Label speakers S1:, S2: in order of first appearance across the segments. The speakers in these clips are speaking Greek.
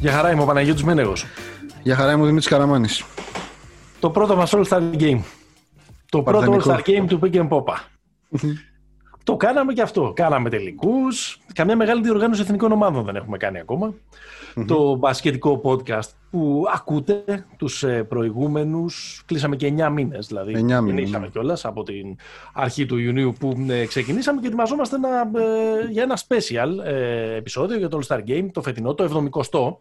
S1: Για χαρά είμαι ο Παναγιώτης Μένεγος.
S2: Για χαρά είμαι ο Δημήτρης Καραμάνης.
S1: Το πρώτο μας All-Star Game. Το πρώτο All-Star Game του Pick and Popa. Το κάναμε και αυτό. Κάναμε τελικούς. Καμιά μεγάλη διοργάνωση εθνικών ομάδων δεν έχουμε κάνει ακόμα. Το μπασκετικό podcast που ακούτε τους ε, προηγούμενους, κλείσαμε και 9 μήνες δηλαδή,
S2: 9 μήνες,
S1: ναι. κιόλας από την αρχή του Ιουνίου που ε, ξεκινήσαμε και ετοιμαζόμαστε ένα, ε, για ένα special επεισόδιο για το All Star Game, το φετινό, το 70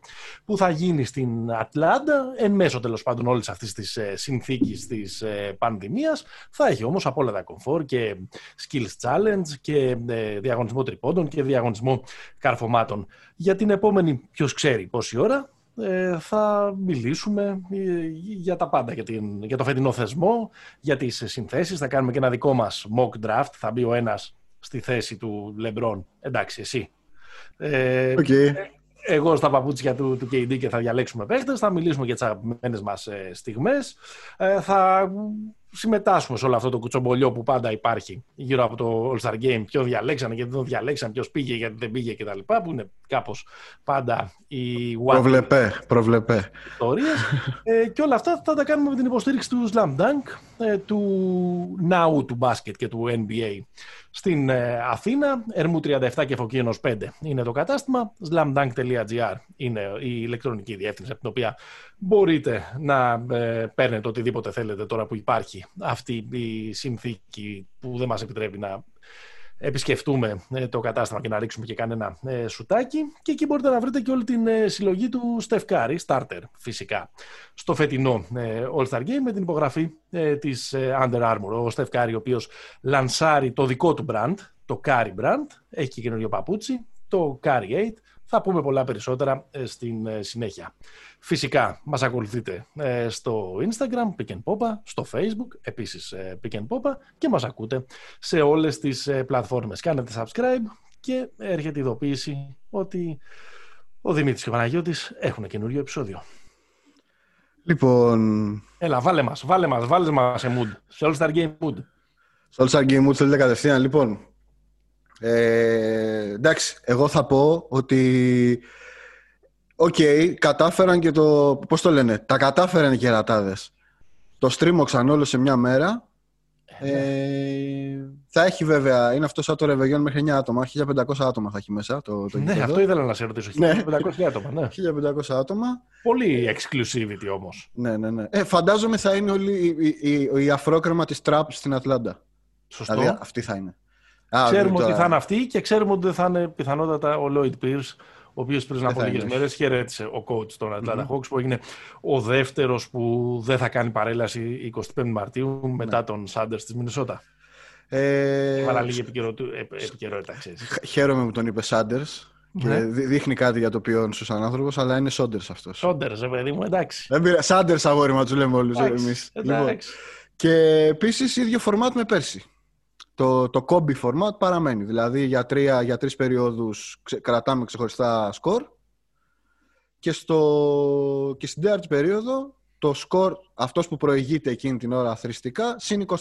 S1: που θα γίνει στην Ατλάντα, εν μέσω τέλος πάντων όλης αυτής της συνθήκης της πανδημίας. Θα έχει όμως από όλα τα κομφόρ και skills challenge και διαγωνισμό τριπόντων και διαγωνισμό καρφωμάτων. Για την επόμενη, ποιος ξέρει πόση ώρα, ε, θα μιλήσουμε ε, για τα πάντα, για, την, για το φετινό θεσμό, για τις συνθέσεις. Θα κάνουμε και ένα δικό μας mock draft. Θα μπει ο ένας στη θέση του Λεμπρόν. Εντάξει, εσύ.
S2: Ε, okay.
S1: Εγώ στα παπούτσια του, του KD και θα διαλέξουμε παίχτες. Θα μιλήσουμε για τις αγαπημένες μας ε, στιγμές. Ε, θα συμμετάσχουμε σε όλο αυτό το κουτσομπολιό που πάντα υπάρχει γύρω από το All Star Game. Ποιο διαλέξανε, γιατί δεν το διαλέξανε, ποιος πήγε, γιατί δεν πήγε κτλ. Που είναι κάπως πάντα οι
S2: Προβλεπέ, προβλεπέ.
S1: Ιστορίες. ε, και όλα αυτά θα τα κάνουμε με την υποστήριξη του Slam Dunk, ε, του Now του μπάσκετ και του NBA. Στην ε, Αθήνα, Ερμού 37 και Φωκίνος 5 είναι το κατάστημα. slamdunk.gr είναι η ηλεκτρονική διεύθυνση από την οποία μπορείτε να ε, παίρνετε οτιδήποτε θέλετε τώρα που υπάρχει αυτή η συνθήκη που δεν μας επιτρέπει να επισκεφτούμε ε, το κατάστημα και να ρίξουμε και κανένα ε, σουτάκι. Και εκεί μπορείτε να βρείτε και όλη την ε, συλλογή του Στεφκάρη, starter φυσικά, στο φετινό All-Star Game με την υπογραφή της Under Armour. Ο Στεφκάρη, ο οποίος λανσάρει το δικό του brand, το Curry brand, έχει και καινούριο παπούτσι, το Curry 8, θα πούμε πολλά περισσότερα ε, στην ε, συνέχεια. Φυσικά μας ακολουθείτε ε, στο Instagram, Pick and Popa, στο Facebook, επίσης Pick and Popa και μας ακούτε σε όλες τις πλατφόρμες. Κάνετε subscribe και έρχεται η ειδοποίηση ότι ο Δημήτρης και ο Παναγιώτης έχουν καινούριο επεισόδιο.
S2: Λοιπόν...
S1: Έλα, βάλε μας, βάλε μας, βάλε μας σε mood, σε All Star Game mood.
S2: Σε All Star Game mood θέλετε κατευθείαν, λοιπόν. Ε, εντάξει, εγώ θα πω ότι οκέι, okay, κατάφεραν και το... Πώς το λένε, τα κατάφεραν οι κερατάδες. Το στρίμωξαν όλο σε μια μέρα. Ε, θα έχει βέβαια, είναι αυτό σαν το Ρεβεγιόν μέχρι 9 άτομα. 1500 άτομα θα έχει μέσα. Το, το
S1: ναι, αυτό ήθελα να σε ρωτήσω. 1500 ναι. άτομα. Ναι.
S2: 1500 άτομα.
S1: Πολύ exclusivity όμως.
S2: Ναι, ναι, ναι. Ε, φαντάζομαι θα είναι όλοι η, η, η, η αφρόκρεμα της τραπ στην Ατλάντα.
S1: Σωστό.
S2: Δηλαδή αυτή θα είναι.
S1: ξέρουμε ότι θα είναι αυτή και ξέρουμε ότι δεν θα είναι πιθανότατα ο Lloyd Pierce, ο οποίος πριν από λίγες μέρες χαιρέτησε ο coach των Atlanta Hawks, που έγινε ο δεύτερος που δεν θα κάνει παρέλαση 25 Μαρτίου μετά ναι. τον Σάντερ της Μινισότα. Ε... Έβαλα λίγη επικαιρότητα,
S2: Χαίρομαι που τον είπε Σάντερ. Και ναι. δείχνει κάτι για το ποιόν σου σαν άνθρωπος, αλλά είναι Σόντερ αυτός.
S1: Σόντερ, ε, παιδί μου, εντάξει.
S2: Σάντερ, αγόρι μα, τους λέμε όλους εμείς. Λοιπόν. Και επίσης ίδιο φορμάτ με πέρσι το, το combi format παραμένει. Δηλαδή για, τρία, για τρεις περιόδους κρατάμε ξεχωριστά σκορ και, στο, και στην τέταρτη περίοδο το σκορ, αυτός που προηγείται εκείνη την ώρα αθρηστικά, συν 24.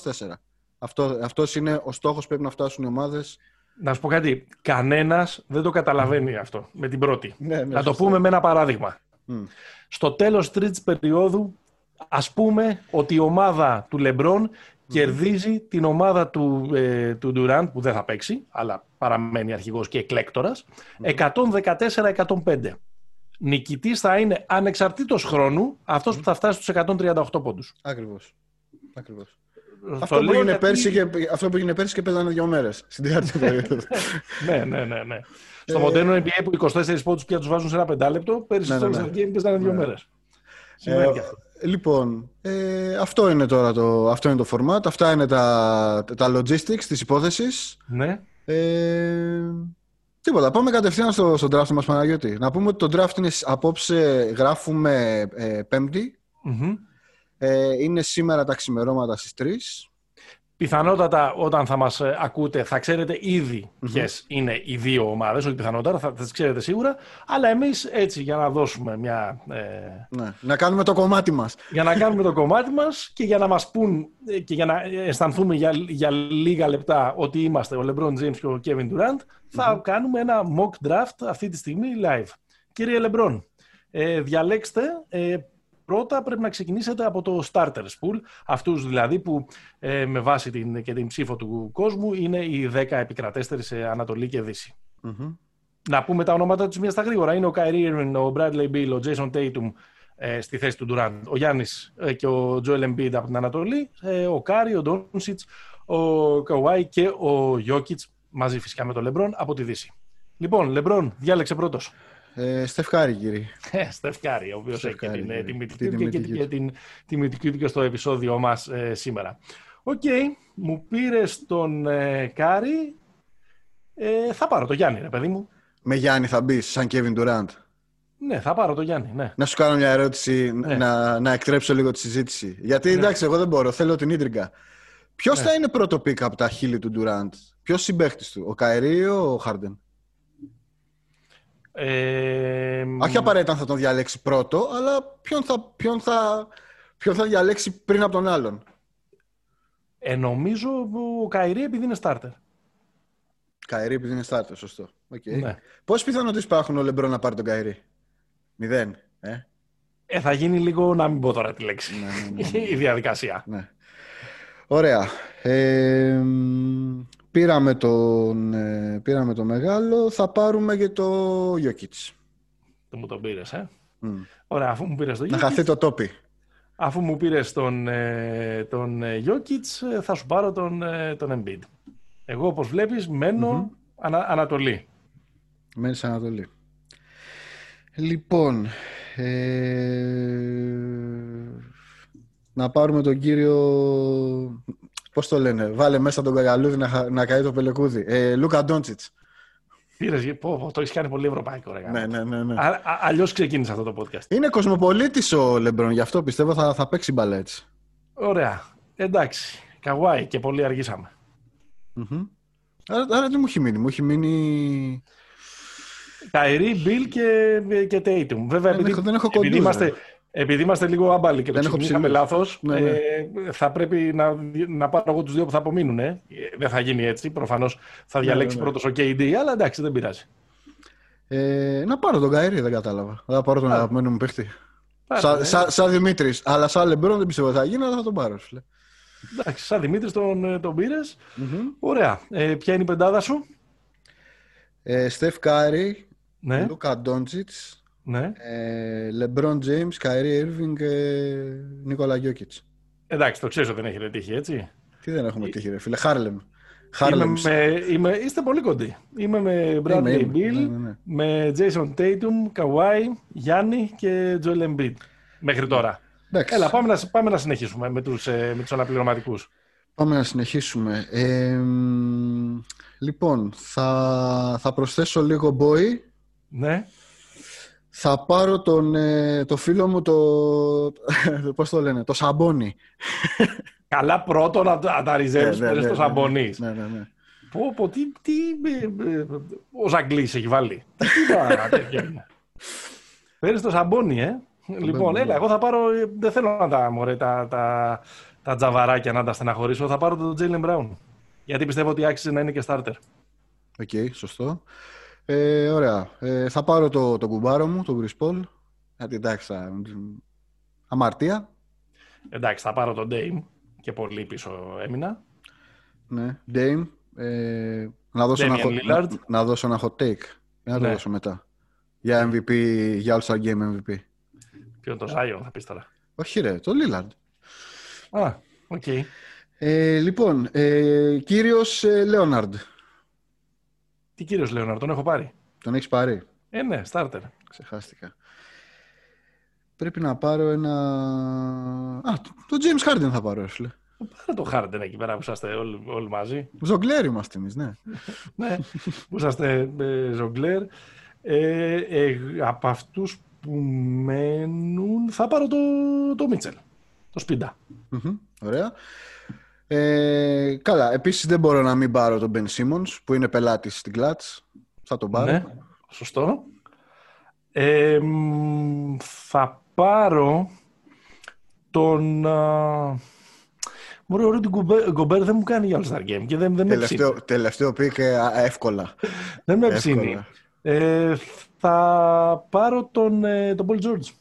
S2: Αυτό, αυτός είναι ο στόχος που πρέπει να φτάσουν οι ομάδες.
S1: Να σου πω κάτι, κανένας δεν το καταλαβαίνει αυτό με την πρώτη. Ναι, ναι, το πούμε με ένα παράδειγμα. Στο τέλος τρίτης περίοδου, ας πούμε ότι η ομάδα του Λεμπρόν κερδίζει την ομάδα του, ε, του Durant που δεν θα παίξει, αλλά παραμένει αρχηγός και εκλέκτορας, 114-105. Νικητής θα είναι ανεξαρτήτως χρόνου αυτός που θα φτάσει στους 138 πόντους.
S2: Ακριβώς. Ακριβώς. Αυτό που, έγινε γιατί... πέρσι και, αυτό που έγινε πέρσι και παίζανε δύο μέρες στην τέταρτη περίοδο.
S1: ναι, ναι, ναι, ναι. Στο μοντέρνο NBA που 24 πόντους πια τους βάζουν σε ένα πεντάλεπτο, πέρσι ναι, ναι, ναι. παίζανε δύο ναι. μέρες.
S2: Ε, λοιπόν, ε, αυτό είναι τώρα το, αυτό είναι το format, αυτά είναι τα, τα logistics της υπόθεσης.
S1: Ναι.
S2: Ε, τίποτα, πάμε κατευθείαν στο, στο draft μας Παναγιώτη. Να πούμε ότι το draft είναι απόψε γράφουμε ε, πέμπτη. Ε, είναι σήμερα τα ξημερώματα στις 3.
S1: Πιθανότατα όταν θα μας ε, ακούτε θα ξέρετε ήδη ποιες είναι οι δύο ομάδες, όχι πιθανότατα, θα τις ξέρετε σίγουρα, αλλά εμείς έτσι για να δώσουμε μια...
S2: Ε, ναι, να κάνουμε το κομμάτι μας.
S1: Για να κάνουμε το κομμάτι μας και για να μας πούν ε, και για να αισθανθούμε για, για λίγα λεπτά ότι είμαστε ο LeBron James και ο Kevin Durant, θα κάνουμε ένα mock draft αυτή τη στιγμή live. Κύριε LeBron, ε, διαλέξτε ε, Πρώτα πρέπει να ξεκινήσετε από το starter pool, αυτούς δηλαδή που ε, με βάση την, και την ψήφο του κόσμου είναι οι 10 επικρατέστεροι σε Ανατολή και δυση Να πούμε τα ονόματα τους μίας στα γρήγορα. Είναι ο Kyrie Irving, ο Bradley Beal, ο Jayson Tatum ε, στη θέση του Durant, ο Γιάννης ε, και ο Joel Embiid από την Ανατολή, ο Κάρι, ο Doncic, ο Kawhi και ο Jokic μαζί φυσικά με τον LeBron από τη Δύση. Λοιπόν, LeBron, διάλεξε πρώτος.
S2: Ε, Steph Curry, κύριε.
S1: Ε, Steph Curry, ο οποίος έχει και την ε, τιμητική του και, την τιμητική του και στο επεισόδιο μας ε, σήμερα. οκέι, okay, μου πήρες τον ε, Κάρι. Ε, θα πάρω το Γιάννη, ρε παιδί μου.
S2: Με Γιάννη θα μπεις, σαν Kevin Durant.
S1: Ναι, θα πάρω το Γιάννη. Ναι.
S2: Να σου κάνω μια ερώτηση, ναι. να, να εκτρέψω λίγο τη συζήτηση. Γιατί ναι. εντάξει, εγώ δεν μπορώ, θέλω την ίντριγκα. Ποιος ναι. θα είναι πρώτο pick από τα χείλη του Durant, Ποιος συμπαίκτη του, ο Kyrie ή ο Χάρντεν; Ε, Όχι απαραίτητα αν θα τον διαλέξει πρώτο, αλλά ποιον θα, ποιον θα, ποιον θα διαλέξει πριν από τον άλλον.
S1: Ε, νομίζω ο Kyrie επειδή είναι starter.
S2: Kyrie επειδή είναι starter, σωστό. Okay. Ναι. Πώς πιθανότητες υπάρχουν ο Λεμπρό να πάρει τον Kyrie; Μηδέν. Ε;
S1: ε, θα γίνει λίγο να μην πω τώρα τη λέξη. Ναι, ναι, ναι, ναι. Η διαδικασία.
S2: Ναι. Ωραία. Ε, Πήραμε τον, ε, πήραμε το μεγάλο, θα πάρουμε και το Jokic.
S1: Το μου τον πήρες, ε; Mm. Ωραία, αφού μου πήρες το Jokic.
S2: Να χαθεί το τόπι.
S1: Αφού μου πήρες τον, ε, τον ε, Jokic, θα σου πάρω τον, τον Embiid. Εγώ, όπως βλέπεις, μένω ανα, Ανατολή.
S2: Μένεις Ανατολή. Λοιπόν, να πάρουμε τον κύριο Πώς το λένε, βάλε μέσα τον καγαλούδι να, να καεί το πελεκούδι. Ε, Λούκα Ντόντσιτς.
S1: Πήρες, πω, το έχεις κάνει πολύ ευρωπαϊκό. Ρε,
S2: ναι, ναι, ναι. ναι.
S1: Αλλιώς ξεκίνησε αυτό το podcast.
S2: Είναι κοσμοπολίτης ο Λεμπρόν, γι' αυτό πιστεύω θα, θα παίξει μπαλέτ.
S1: Ωραία. Εντάξει. Καβάη και πολύ αργήσαμε.
S2: Mm-hmm. Άρα, άρα τι μου έχει μείνει, μου έχει μείνει.
S1: Καϊρή, Μπιλ και, και Tatum. Βέβαια, δεν, επειδή,
S2: έχω, δεν έχω επειδή είμαστε,
S1: επειδή είμαστε λίγο άμπαλοι και το ξεκινήσαμε λάθος, ναι, ναι. ε, θα πρέπει να, να πάρω εγώ τους δύο που θα απομείνουν. Ε. Δεν θα γίνει έτσι. Προφανώς θα ναι, διαλέξει ναι, ναι, πρώτος ο KD, αλλά εντάξει, δεν πειράζει.
S2: Ε, να πάρω τον Καϊρή, δεν κατάλαβα. Θα πάρω τον αγαπημένο μου παίχτη. Σαν σα, σα Δημήτρης. Αλλά σαν Λεμπρόν δεν πιστεύω ότι θα γίνει, αλλά θα τον πάρω. Φίλε.
S1: Εντάξει, σαν Δημήτρης τον, ε, τον πήρες. Mm-hmm. Ωραία. Ε, ποια είναι η πεντάδα σου,
S2: ε, Steph Curry, ναι. Luka Doncic,
S1: ναι.
S2: Ε, LeBron James, Kyrie Irving, Nikola Jokic.
S1: Εντάξει, το ξέρω ότι δεν έχετε τύχει, έτσι.
S2: Τι δεν έχουμε τύχει, ρε φίλε. Χάρλεμ.
S1: Είμαι με, είμαι, είστε πολύ κοντοί. Είμαι με Bradley Beal, ναι, ναι, ναι. με Jayson Tatum, Kawhi, Γιάννη και Joel Embiid. Μέχρι τώρα. Εντάξει. Έλα, πάμε να, πάμε να συνεχίσουμε με τους, ε, με τους αναπληρωματικούς.
S2: Πάμε να συνεχίσουμε. Ε, λοιπόν, θα, θα προσθέσω λίγο boy.
S1: Ναι.
S2: Θα πάρω τον, ε, το φίλο μου το, πώς το λένε, το Σαμπόνι.
S1: Καλά πρώτο να, να τα ριζέψεις ναι, ναι, ναι, το Σαμπονί.
S2: Ναι, ναι, ναι.
S1: Πω, πω, τι, τι ε, ε, ο Ζαγκλής έχει βάλει. Τι τέτοια Παίρνεις το Σαμπόνι, ε. Λοιπόν, έλα, εγώ θα πάρω, δεν θέλω να τα, μωρέ, τα, τα, τα τζαβαράκια να τα στεναχωρήσω, θα πάρω τον Jaylen Brown. Γιατί πιστεύω ότι άξιζε να είναι και starter.
S2: οκέι, okay, σωστό. Ε, ωραία. Ε, θα πάρω το, το κουμπάρο μου, τον Chris Paul. Γιατί εντάξει, αμαρτία.
S1: Εντάξει, θα πάρω τον Dame και πολύ πίσω έμεινα.
S2: Ναι, Dame. Ε, να, δώσω ένα hot, να, δώσω ένα hot take. Για να το ναι. δώσω μετά. Για MVP, για All-Star Game MVP.
S1: Ποιο το Zion θα πεις τώρα.
S2: Όχι ρε, το Lillard.
S1: Α, οκ. Okay.
S2: Ε, λοιπόν, ε, κύριος ε, Leonard.
S1: Τι κύριος Leonard, τον έχω πάρει;
S2: Τον έχεις πάρει;
S1: Ε, ναι, starter.
S2: Ξεχάστηκα. Πρέπει να πάρω ένα. Α, το James Harden θα πάρω, ρε φίλε.
S1: Πάρε το Harden εκεί πέρα που είσαστε όλοι, όλοι μαζί.
S2: Ζογκλέρ είμαστε εμείς, ναι.
S1: ναι, που είσαστε ε, ζογκλέρ. Ε, ε, από αυτούς που μένουν θα πάρω το, το Μίτσελ. Το σπιντα
S2: ωραία. Ε, καλά, επίσης δεν μπορώ να μην πάρω τον Ben Simmons που είναι πελάτης στην Clutch. Θα τον πάρω. Ναι,
S1: σωστό. Ε, θα πάρω τον... Μπορεί ο Ρούντι Γκομπέρ δεν μου κάνει για All Star Game και δεν, δεν με
S2: τελευταίο, ψήνει. Τελευταίο πήκε εύκολα.
S1: δεν με ψήνει. Ε, θα πάρω τον, ε, τον Paul George.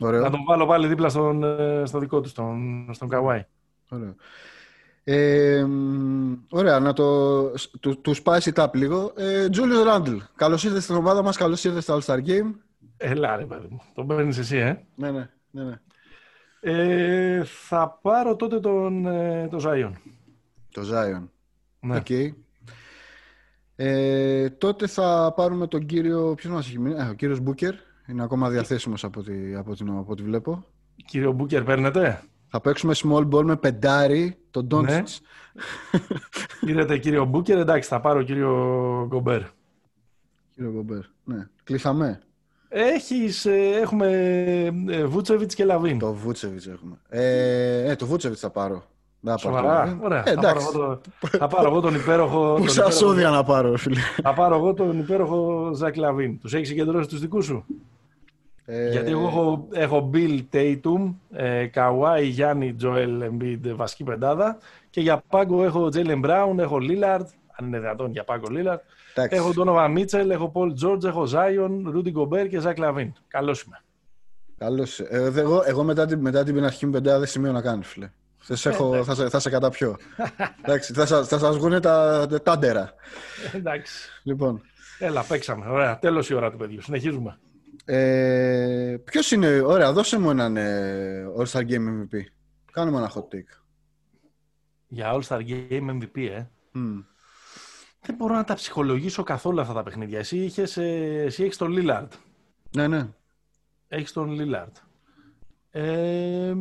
S2: Ωραίο.
S1: Να τον βάλω πάλι δίπλα στον, ε, στο δικό του, στον, στον Καουάι.
S2: Ωραίο. Ε, ωραία, να το, του, του spice it up λίγο. Ε, Julius Randle, καλώς ήρθες στην ομάδα μας, καλώς ήρθες στο All-Star Game.
S1: Έλα ρε παιδί μου, τον παίρνεις εσύ, ε.
S2: Ναι, ναι, ναι. ναι.
S1: Ε, θα πάρω τότε τον, ε, τον Zion.
S2: Το Zion. Ναι. Okay. Ε, τότε θα πάρουμε τον κύριο, ποιος μας έχει μείνει, ε, ο κύριος Μπούκερ. Είναι ακόμα διαθέσιμος από ό,τι, από από ό,τι βλέπω.
S1: Κύριο Μπούκερ παίρνετε;
S2: Θα παίξουμε small ball με πεντάρι, τον Ντόντσιτς.
S1: Ναι. Είδατε κύριο Μπούκερ, εντάξει θα πάρω κύριο Γκομπέρ.
S2: Κύριο Γκομπέρ, ναι. Κλείσαμε.
S1: Έχεις, ε, έχουμε ε, Βούτσεβιτς και LaVine.
S2: Το Βούτσεβιτς έχουμε. Ε, ε το Βούτσεβιτς θα πάρω.
S1: Σοβαρά, ωραία. Ε, θα, πάρω εγώ θα πάρω εγώ τον υπέροχο...
S2: Πόσα σώδια να πάρω, φίλε.
S1: Θα πάρω εγώ τον υπέροχο Zach LaVine. Τους έχεις συγκεντρώσει τους δικούς σου; Ε... Γιατί εγώ έχω, έχω Beal, Tatum, ε, Kawhi, Γιάννη, Joel Embiid, βασική πεντάδα και για πάγκο έχω Jaylen Brown, έχω Lillard, αν είναι δυνατόν για πάγκο Lillard, Έχω τον Donovan Mitchell, έχω Paul George, έχω Zion, Rudy Gobert και Zach Lavin. Καλώς είμαι.
S2: Καλώς. Ε, εγώ, εγώ μετά, την, μετά την αρχή μου πεντάδα δεν σημείο να κάνω, φίλε. Θα, έχω, θα, σε, θα σε καταπιώ. Εντάξει, θα, θα σας βγουν τα, τα ντέρα.
S1: Εντάξει.
S2: Λοιπόν.
S1: Έλα, παίξαμε. Ωραία. Τέλος η ώρα του παιδιού. Συνεχίζουμε.
S2: Ε, Ποιος είναι, ωραία, δώσε μου έναν ε, All-Star Game MVP. Κάνουμε ένα hot take.
S1: Για All-Star Game MVP, ε. Mm δεν μπορώ να τα ψυχολογήσω καθόλου αυτά τα παιχνίδια. Εσύ, είχες, ε, εσύ έχεις τον Λίλαρντ.
S2: Ναι, ναι.
S1: Έχεις τον Λίλαρντ. Ε,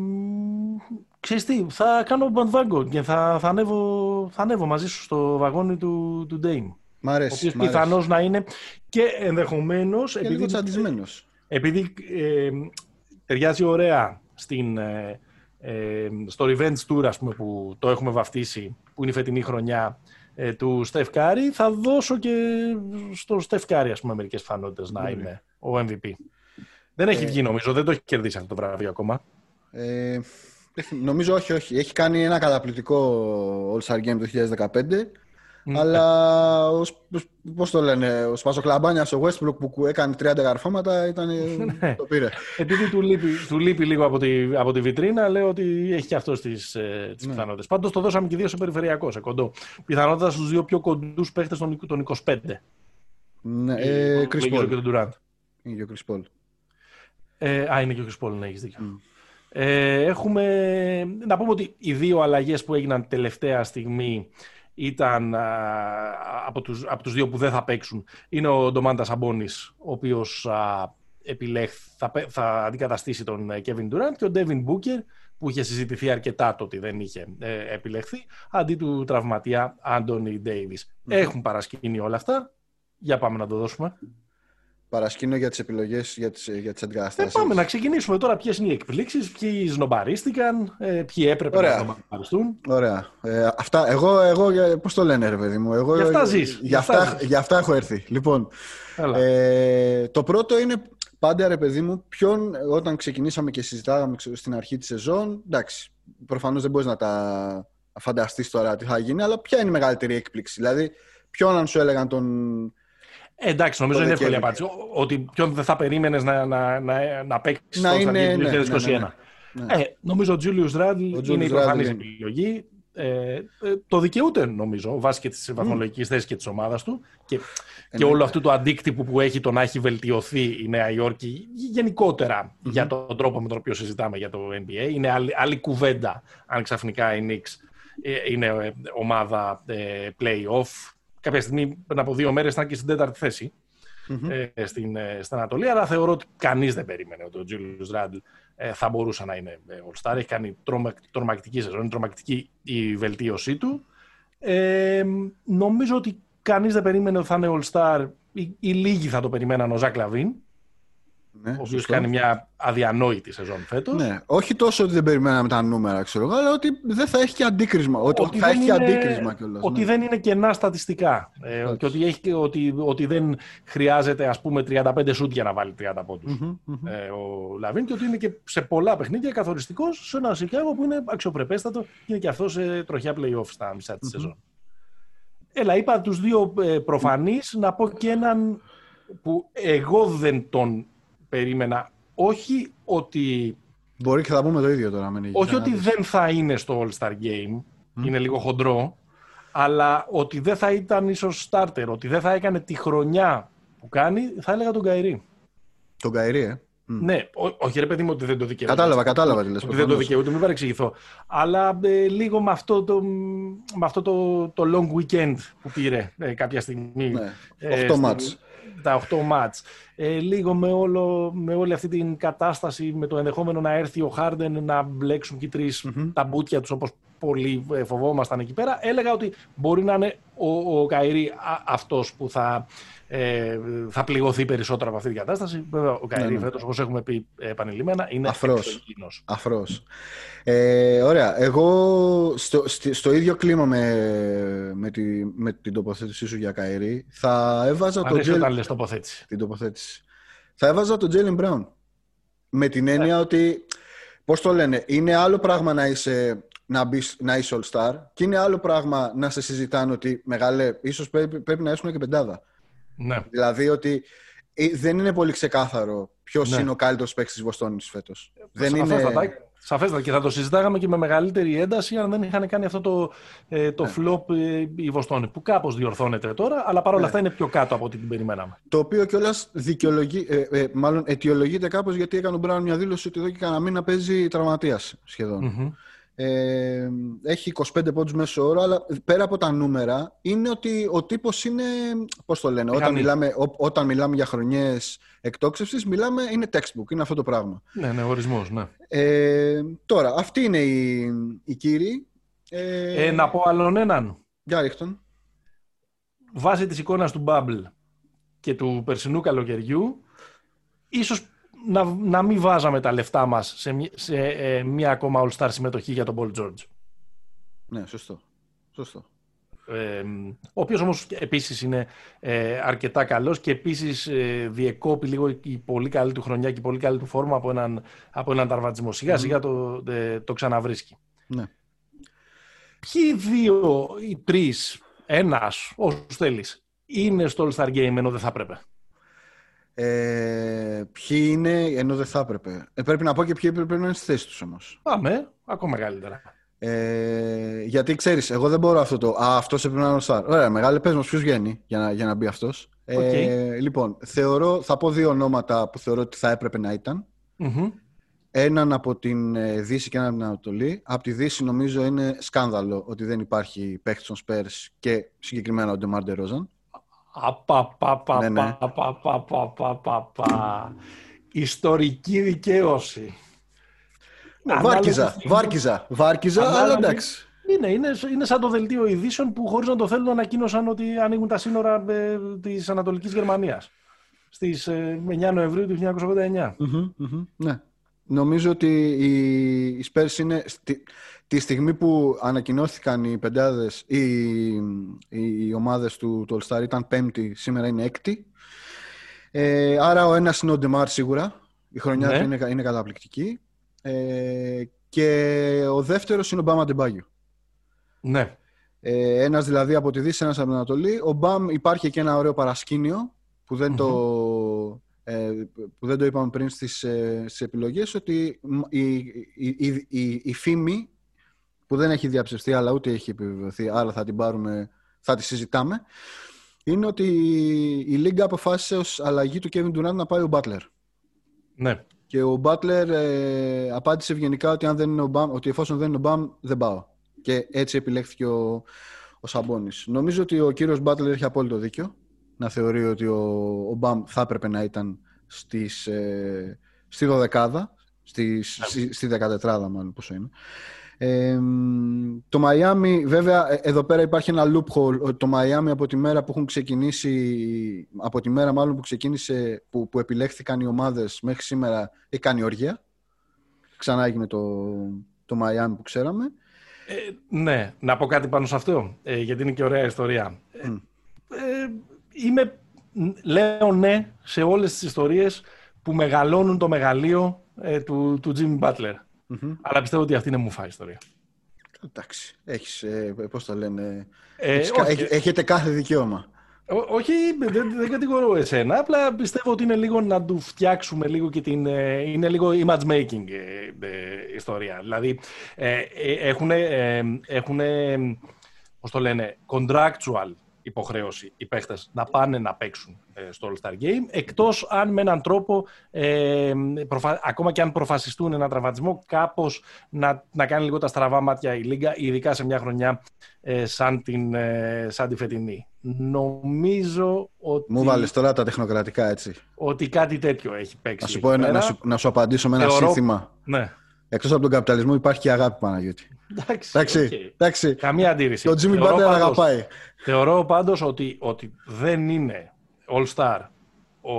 S1: ξέρεις τι, θα κάνω bandwagon και θα, θα, ανέβω, θα ανέβω μαζί σου στο βαγόνι του, του Dame.
S2: Μ' αρέσει.
S1: Ο πιθανώς να είναι και ενδεχομένως...
S2: Και επειδή, λίγο
S1: Επειδή ε, ταιριάζει ωραία στην, ε, ε, στο Revenge Tour, ας πούμε, που το έχουμε βαφτίσει, που είναι η φετινή χρονιά, ε, του Στεφ Κάρη, θα δώσω και στο Στεφ Κάρη, ας πούμε, μερικές φανότητες να ναι. είναι ο MVP. Δεν έχει ε, βγει, νομίζω, δεν το έχει κερδίσει αυτό το βραβείο ακόμα.
S2: Ε, νομίζω όχι, όχι. Έχει κάνει ένα καταπληκτικό All-Star Game το 2015 ναι. Αλλά πώς το λένε, ο Σπασοκλαμπάνια ο Westbrook που έκανε 30 γαρφώματα ήταν. Ναι. το πήρε.
S1: Επειδή του λείπει, του λείπει λίγο από τη, από τη βιτρίνα, λέω ότι έχει και αυτός τις ε, ναι. πιθανότητες. Πάντως το δώσαμε και δύο σε περιφερειακό, σε κοντό. Πιθανότητα στους δύο πιο κοντούς παίχτες των, των 25.
S2: Ναι, ε,
S1: Chris Paul. και τον Durant.
S2: Είναι και ο Chris Paul.
S1: Ε, α, είναι και ο Chris Paul, ναι, έχεις δίκιο. Mm. Ε, έχουμε, να πούμε ότι οι δύο αλλαγές που έγιναν τελευταία στιγμή ήταν από, τους, από τους δύο που δεν θα παίξουν είναι ο Ντομάντα Σαμπόνης, ο οποίος επιλέχ, θα, θα αντικαταστήσει τον ε, Kevin Durant και ο Devin Booker που είχε συζητηθεί αρκετά το ότι δεν είχε ε, επιλεχθεί αντί του τραυματία Άντωνι Ντέιβις. Έχουν παρασκήνει όλα αυτά. Για πάμε να το δώσουμε
S2: παρασκήνω για τις επιλογές, για τις, για τις αντικαταστάσεις.
S1: Ε, πάμε να ξεκινήσουμε τώρα ποιες είναι οι εκπλήξεις, ποιοι σνομπαρίστηκαν, ε, ποιοι έπρεπε
S2: Ωραία.
S1: να σνομπαριστούν.
S2: Ωραία. Ε, αυτά, εγώ, εγώ, πώς το λένε ρε παιδί μου. Εγώ,
S1: για αυτά ζεις.
S2: Για, αυτά, για αυτά έχω έρθει. Λοιπόν, ε, το πρώτο είναι πάντα ρε παιδί μου, ποιον όταν ξεκινήσαμε και συζητάγαμε στην αρχή της σεζόν, εντάξει, προφανώς δεν μπορείς να τα φανταστείς τώρα τι θα γίνει, αλλά ποια είναι η μεγαλύτερη έκπληξη. Δηλαδή, ποιον αν σου έλεγαν τον
S1: ε, εντάξει, νομίζω είναι εύκολη απάντηση. Ότι ποιον δεν θα περίμενες να, να, να, να παίξεις
S2: να στο
S1: είναι,
S2: ναι, 2021. Ναι, ναι,
S1: ναι, ε, νομίζω ο Τζούλιους Ράντλ είναι η προφανής επιλογή. Ε, ε, το δικαιούται νομίζω βάσει και της βαθμολογικής mm. θέσης και της ομάδας του και, και όλο αυτό το αντίκτυπο που έχει το να έχει βελτιωθεί η Νέα Υόρκη γενικότερα mm-hmm. για τον τρόπο με τον οποίο συζητάμε για το NBA. Είναι άλλη, άλλη κουβέντα αν ξαφνικά η Knicks ε, είναι ε, ομάδα play-off κάποια στιγμή πριν από δύο μέρες ήταν και στην τέταρτη θέση ε, στην, ε, στην Ανατολή. Αλλά θεωρώ ότι κανείς δεν περίμενε ότι ο Τζούλιος Ράντλ ε, θα μπορούσε να είναι ε, All Star. Έχει κάνει τρομακτική σεζόν, είναι τρομακτική η βελτίωσή του. Ε, νομίζω ότι κανείς δεν περίμενε ότι θα είναι All Star. Οι, οι λίγοι θα το περιμέναν ο Zach LaVine. Ναι, ο οποίος κάνει μια αδιανόητη σεζόν φέτος.
S2: Ναι. Όχι τόσο ότι δεν περιμέναμε τα νούμερα, ξέρω αλλά ότι δεν θα έχει και αντίκρισμα. Ότι, ότι θα έχει είναι, αντίκρισμα κιόλας.
S1: Ότι ναι. δεν είναι κενά στατιστικά. Ε, και ότι, έχει, ότι, ότι δεν χρειάζεται ας πούμε 35 σουτ για να βάλει 30 πόντους ε, ο LaVine και ότι είναι και σε πολλά παιχνίδια καθοριστικός σε ένα Σικάγο που είναι αξιοπρεπέστατο και είναι και αυτός σε τροχιά playoff στα μισά της σεζόν. Έλα, είπα τους δύο ε, προφανείς, να πω και έναν που εγώ δεν τον περίμενα. Όχι ότι...
S2: Μπορεί και θα πούμε το ίδιο τώρα.
S1: όχι ότι δεν θα είναι στο All-Star Game, είναι λίγο χοντρό, αλλά ότι δεν θα ήταν ίσως starter, ότι δεν θα έκανε τη χρονιά που κάνει, θα έλεγα τον Καϊρή.
S2: Τον Καϊρή, ε.
S1: Ναι, όχι ρε παιδί μου ότι δεν το δικαιούται.
S2: Κατάλαβα, κατάλαβα τι
S1: λες. Ότι δεν το δικαιούται, μην παρεξηγηθώ. Αλλά ε, λίγο με αυτό, το, με αυτό το, το long weekend που πήρε ε, κάποια στιγμή. Ναι,
S2: 8 ε, μάτς.
S1: Τα 8 μάτς. Ε, λίγο με, όλο, με όλη αυτή την κατάσταση, με το ενδεχόμενο να έρθει ο Χάρντεν να μπλέξουν και οι τρεις mm-hmm. τα μπούτια τους όπως πολύ ε, φοβόμασταν εκεί πέρα. Έλεγα ότι μπορεί να είναι ο, ο Καϊρή αυτός που θα ε, θα πληγωθεί περισσότερο από αυτή την κατάσταση. Βέβαια, ο Καϊρή ναι, ναι. φέτος, όπως έχουμε πει επανειλημμένα, είναι
S2: αφρός. αφρός. Ε, ωραία. Εγώ στο, στο, ίδιο κλίμα με, με, τη, με την τοποθέτησή σου για Καϊρή θα έβαζα
S1: το Τζέλ... όταν λες τοποθέτηση.
S2: Την τοποθέτηση. Θα έβαζα τον Τζέιλιν Μπράουν. Με την έννοια ναι. ότι, πώς το λένε, είναι άλλο πράγμα να είσαι να, μπεις, να είσαι all-star και είναι άλλο πράγμα να σε συζητάνε ότι μεγάλε, ίσως πρέπει, πρέπει να έσουν και πεντάδα.
S1: Ναι.
S2: Δηλαδή ότι ε, δεν είναι πολύ ξεκάθαρο ποιος ναι. είναι ο καλύτερος παίκτης της Βοστόνης φέτος. Δεν είναι.
S1: Σαφέστατα και θα το συζητάγαμε και με μεγαλύτερη ένταση αν δεν είχαν κάνει αυτό το, ε, το ναι. flop ε, η Βοστόνη που κάπως διορθώνεται τώρα αλλά παρόλα ναι. αυτά είναι πιο κάτω από ό,τι την περιμέναμε.
S2: Το οποίο κιόλας δικαιολογεί, ε, ε, μάλλον αιτιολογείται κάπως γιατί έκανε ο Μπράουν μια δήλωση ότι εδώ και κανένα μήνα παίζει τραυματίας σχεδόν. Mm-hmm. Ε, έχει 25 πόντους μέσω όρο, αλλά πέρα από τα νούμερα είναι ότι ο τύπος είναι, πώς το λένε, όταν μιλάμε, όταν μιλάμε για χρονιές εκτόξευσης, μιλάμε, είναι textbook, είναι αυτό το πράγμα.
S1: Ναι, ναι, ορισμός, ναι.
S2: Ε, τώρα, αυτοί είναι οι, οι κύριοι.
S1: Ε, ε, να πω άλλον έναν.
S2: Για ρίχτον.
S1: Βάσει της εικόνας του Bubble και του περσινού καλοκαιριού, ίσως να, να μην βάζαμε τα λεφτά μας σε, σε ε, μία ακόμα All-Star συμμετοχή για τον Paul George.
S2: Ναι, σωστό. σωστό.
S1: Ε, ο οποίος όμως επίσης είναι ε, αρκετά καλός και επίσης ε, διεκόπη λίγο η πολύ καλή του χρονιά και η πολύ καλή του φόρμα από έναν, από έναν ταρβατισμό. Σιγά σιγά το, το ξαναβρίσκει.
S2: Ναι.
S1: Ποιοι δύο ή τρεις, ένας, όσους θέλεις, είναι στο All-Star Game ενώ δεν θα έπρεπε;
S2: Ε, ποιοι είναι, ενώ δεν θα έπρεπε. Ε, πρέπει να πω και ποιοι πρέπει να είναι στη θέση τους όμως.
S1: Πάμε, ακόμα καλύτερα.
S2: Ε, γιατί ξέρεις, εγώ δεν μπορώ αυτό το. Α, αυτός έπρεπε να είναι ο Σταρ. Ωραία, μεγάλη πες μας, ποιος βγαίνει για να, για να μπει αυτός. Okay. Ε, λοιπόν, θεωρώ, θα πω δύο ονόματα που θεωρώ ότι θα έπρεπε να ήταν. Mm-hmm. Έναν από την ε, Δύση και έναν από την Ανατολή. Από τη Δύση νομίζω είναι σκάνδαλο ότι δεν υπάρχει παίχτη των Spurs και συγκεκριμένα ο Ντεμάρντε Ρόζαν.
S1: Απαπαπαπαπαπαπαπαπα. Ιστορική δικαίωση.
S2: Βάρκιζα, βάρκιζα, βάρκιζα, αλλά εντάξει.
S1: Είναι, είναι, είναι σαν το δελτίο ειδήσεων που χωρίς να το θέλουν ανακοίνωσαν ότι ανοίγουν τα σύνορα ε, της Ανατολικής Γερμανίας στις ε, 9 Νοεμβρίου του 1989.
S2: ναι. Νομίζω ότι οι, οι Spurs είναι... Τη στιγμή που ανακοινώθηκαν οι πεντάδες, οι, οι, οι ομάδες του, του All Star ήταν πέμπτη, σήμερα είναι έκτη. Ε, άρα ο ένας είναι ο Ντεμάρ σίγουρα. Η χρονιά ναι. του είναι, είναι καταπληκτική. Ε, και ο δεύτερος είναι ο Μπάμα Ντεμπάγιο.
S1: Ναι.
S2: Ε, ένας δηλαδή από τη Δύση, ένας από την Ανατολή. Ο Μπαμ υπάρχει και ένα ωραίο παρασκήνιο που δεν το ε, που δεν το είπαμε πριν στις, ε, στις επιλογές, ότι η, η, η, η, φήμη που δεν έχει διαψευστεί αλλά ούτε έχει επιβεβαιωθεί, άρα θα την πάρουμε, θα τη συζητάμε, είναι ότι η Λίγκα αποφάσισε ως αλλαγή του Kevin Durant να πάει ο Butler.
S1: Ναι.
S2: Και ο Butler ε, απάντησε ευγενικά ότι, αν δεν είναι ο Bam, ότι εφόσον δεν είναι ο Μπαμ δεν πάω. Και έτσι επιλέχθηκε ο, ο Σαμπόνης. Νομίζω ότι ο κύριος Butler έχει απόλυτο δίκιο να θεωρεί ότι ο, ο Μπαμ θα έπρεπε να ήταν στις, ε, στη δωδεκάδα, στη, στη, στη δεκατετράδα μάλλον πόσο είναι. Ε, το Miami, βέβαια, ε, εδώ πέρα υπάρχει ένα loophole. Το Miami από τη μέρα που έχουν ξεκινήσει, από τη μέρα μάλλον που ξεκίνησε, που, που επιλέχθηκαν οι ομάδες μέχρι σήμερα, έχει κάνει όργια. Ξανά έγινε το, το Miami που ξέραμε.
S1: Ε, ναι, να πω κάτι πάνω σε αυτό, ε, γιατί είναι και ωραία ιστορία. Ε, είμαι, λέω ναι σε όλες τις ιστορίες που μεγαλώνουν το μεγαλείο του, του Jimmy Butler. Αλλά πιστεύω ότι αυτή είναι μουφά ιστορία.
S2: Εντάξει. Έχεις, ε, πώς το λένε, ε, έχετε κάθε δικαίωμα.
S1: όχι, δεν, δεν κατηγορώ εσένα. Απλά πιστεύω ότι είναι λίγο να του φτιάξουμε λίγο και την. Ε, είναι λίγο image making ε, ιστορία. Δηλαδή, έχουν, έχουν πώς το λένε, contractual υποχρέωση οι παίχτες να πάνε να παίξουν ε, στο All-Star Game, εκτός αν με έναν τρόπο, ε, ακόμα και αν προφασιστούν ένα τραυματισμό, κάπως να, να κάνει λίγο τα στραβά μάτια η Λίγκα, ειδικά σε μια χρονιά ε, σαν, την, ε, σαν τη φετινή. Νομίζω ότι...
S2: Μου βάλεις τώρα τα τεχνοκρατικά, έτσι.
S1: Ότι κάτι τέτοιο έχει παίξει.
S2: Να σου, πω, να, σου, να σου απαντήσω με ένα Θεωρώ... σύνθημα.
S1: Ναι.
S2: Εκτός από τον καπιταλισμό υπάρχει και αγάπη Παναγιώτη.
S1: Εντάξει, okay.
S2: εντάξει.
S1: Καμία αντίρρηση.
S2: Το Jimmy Butler αγαπάει.
S1: Θεωρώ πάντως ότι, ότι δεν είναι All-Star ο,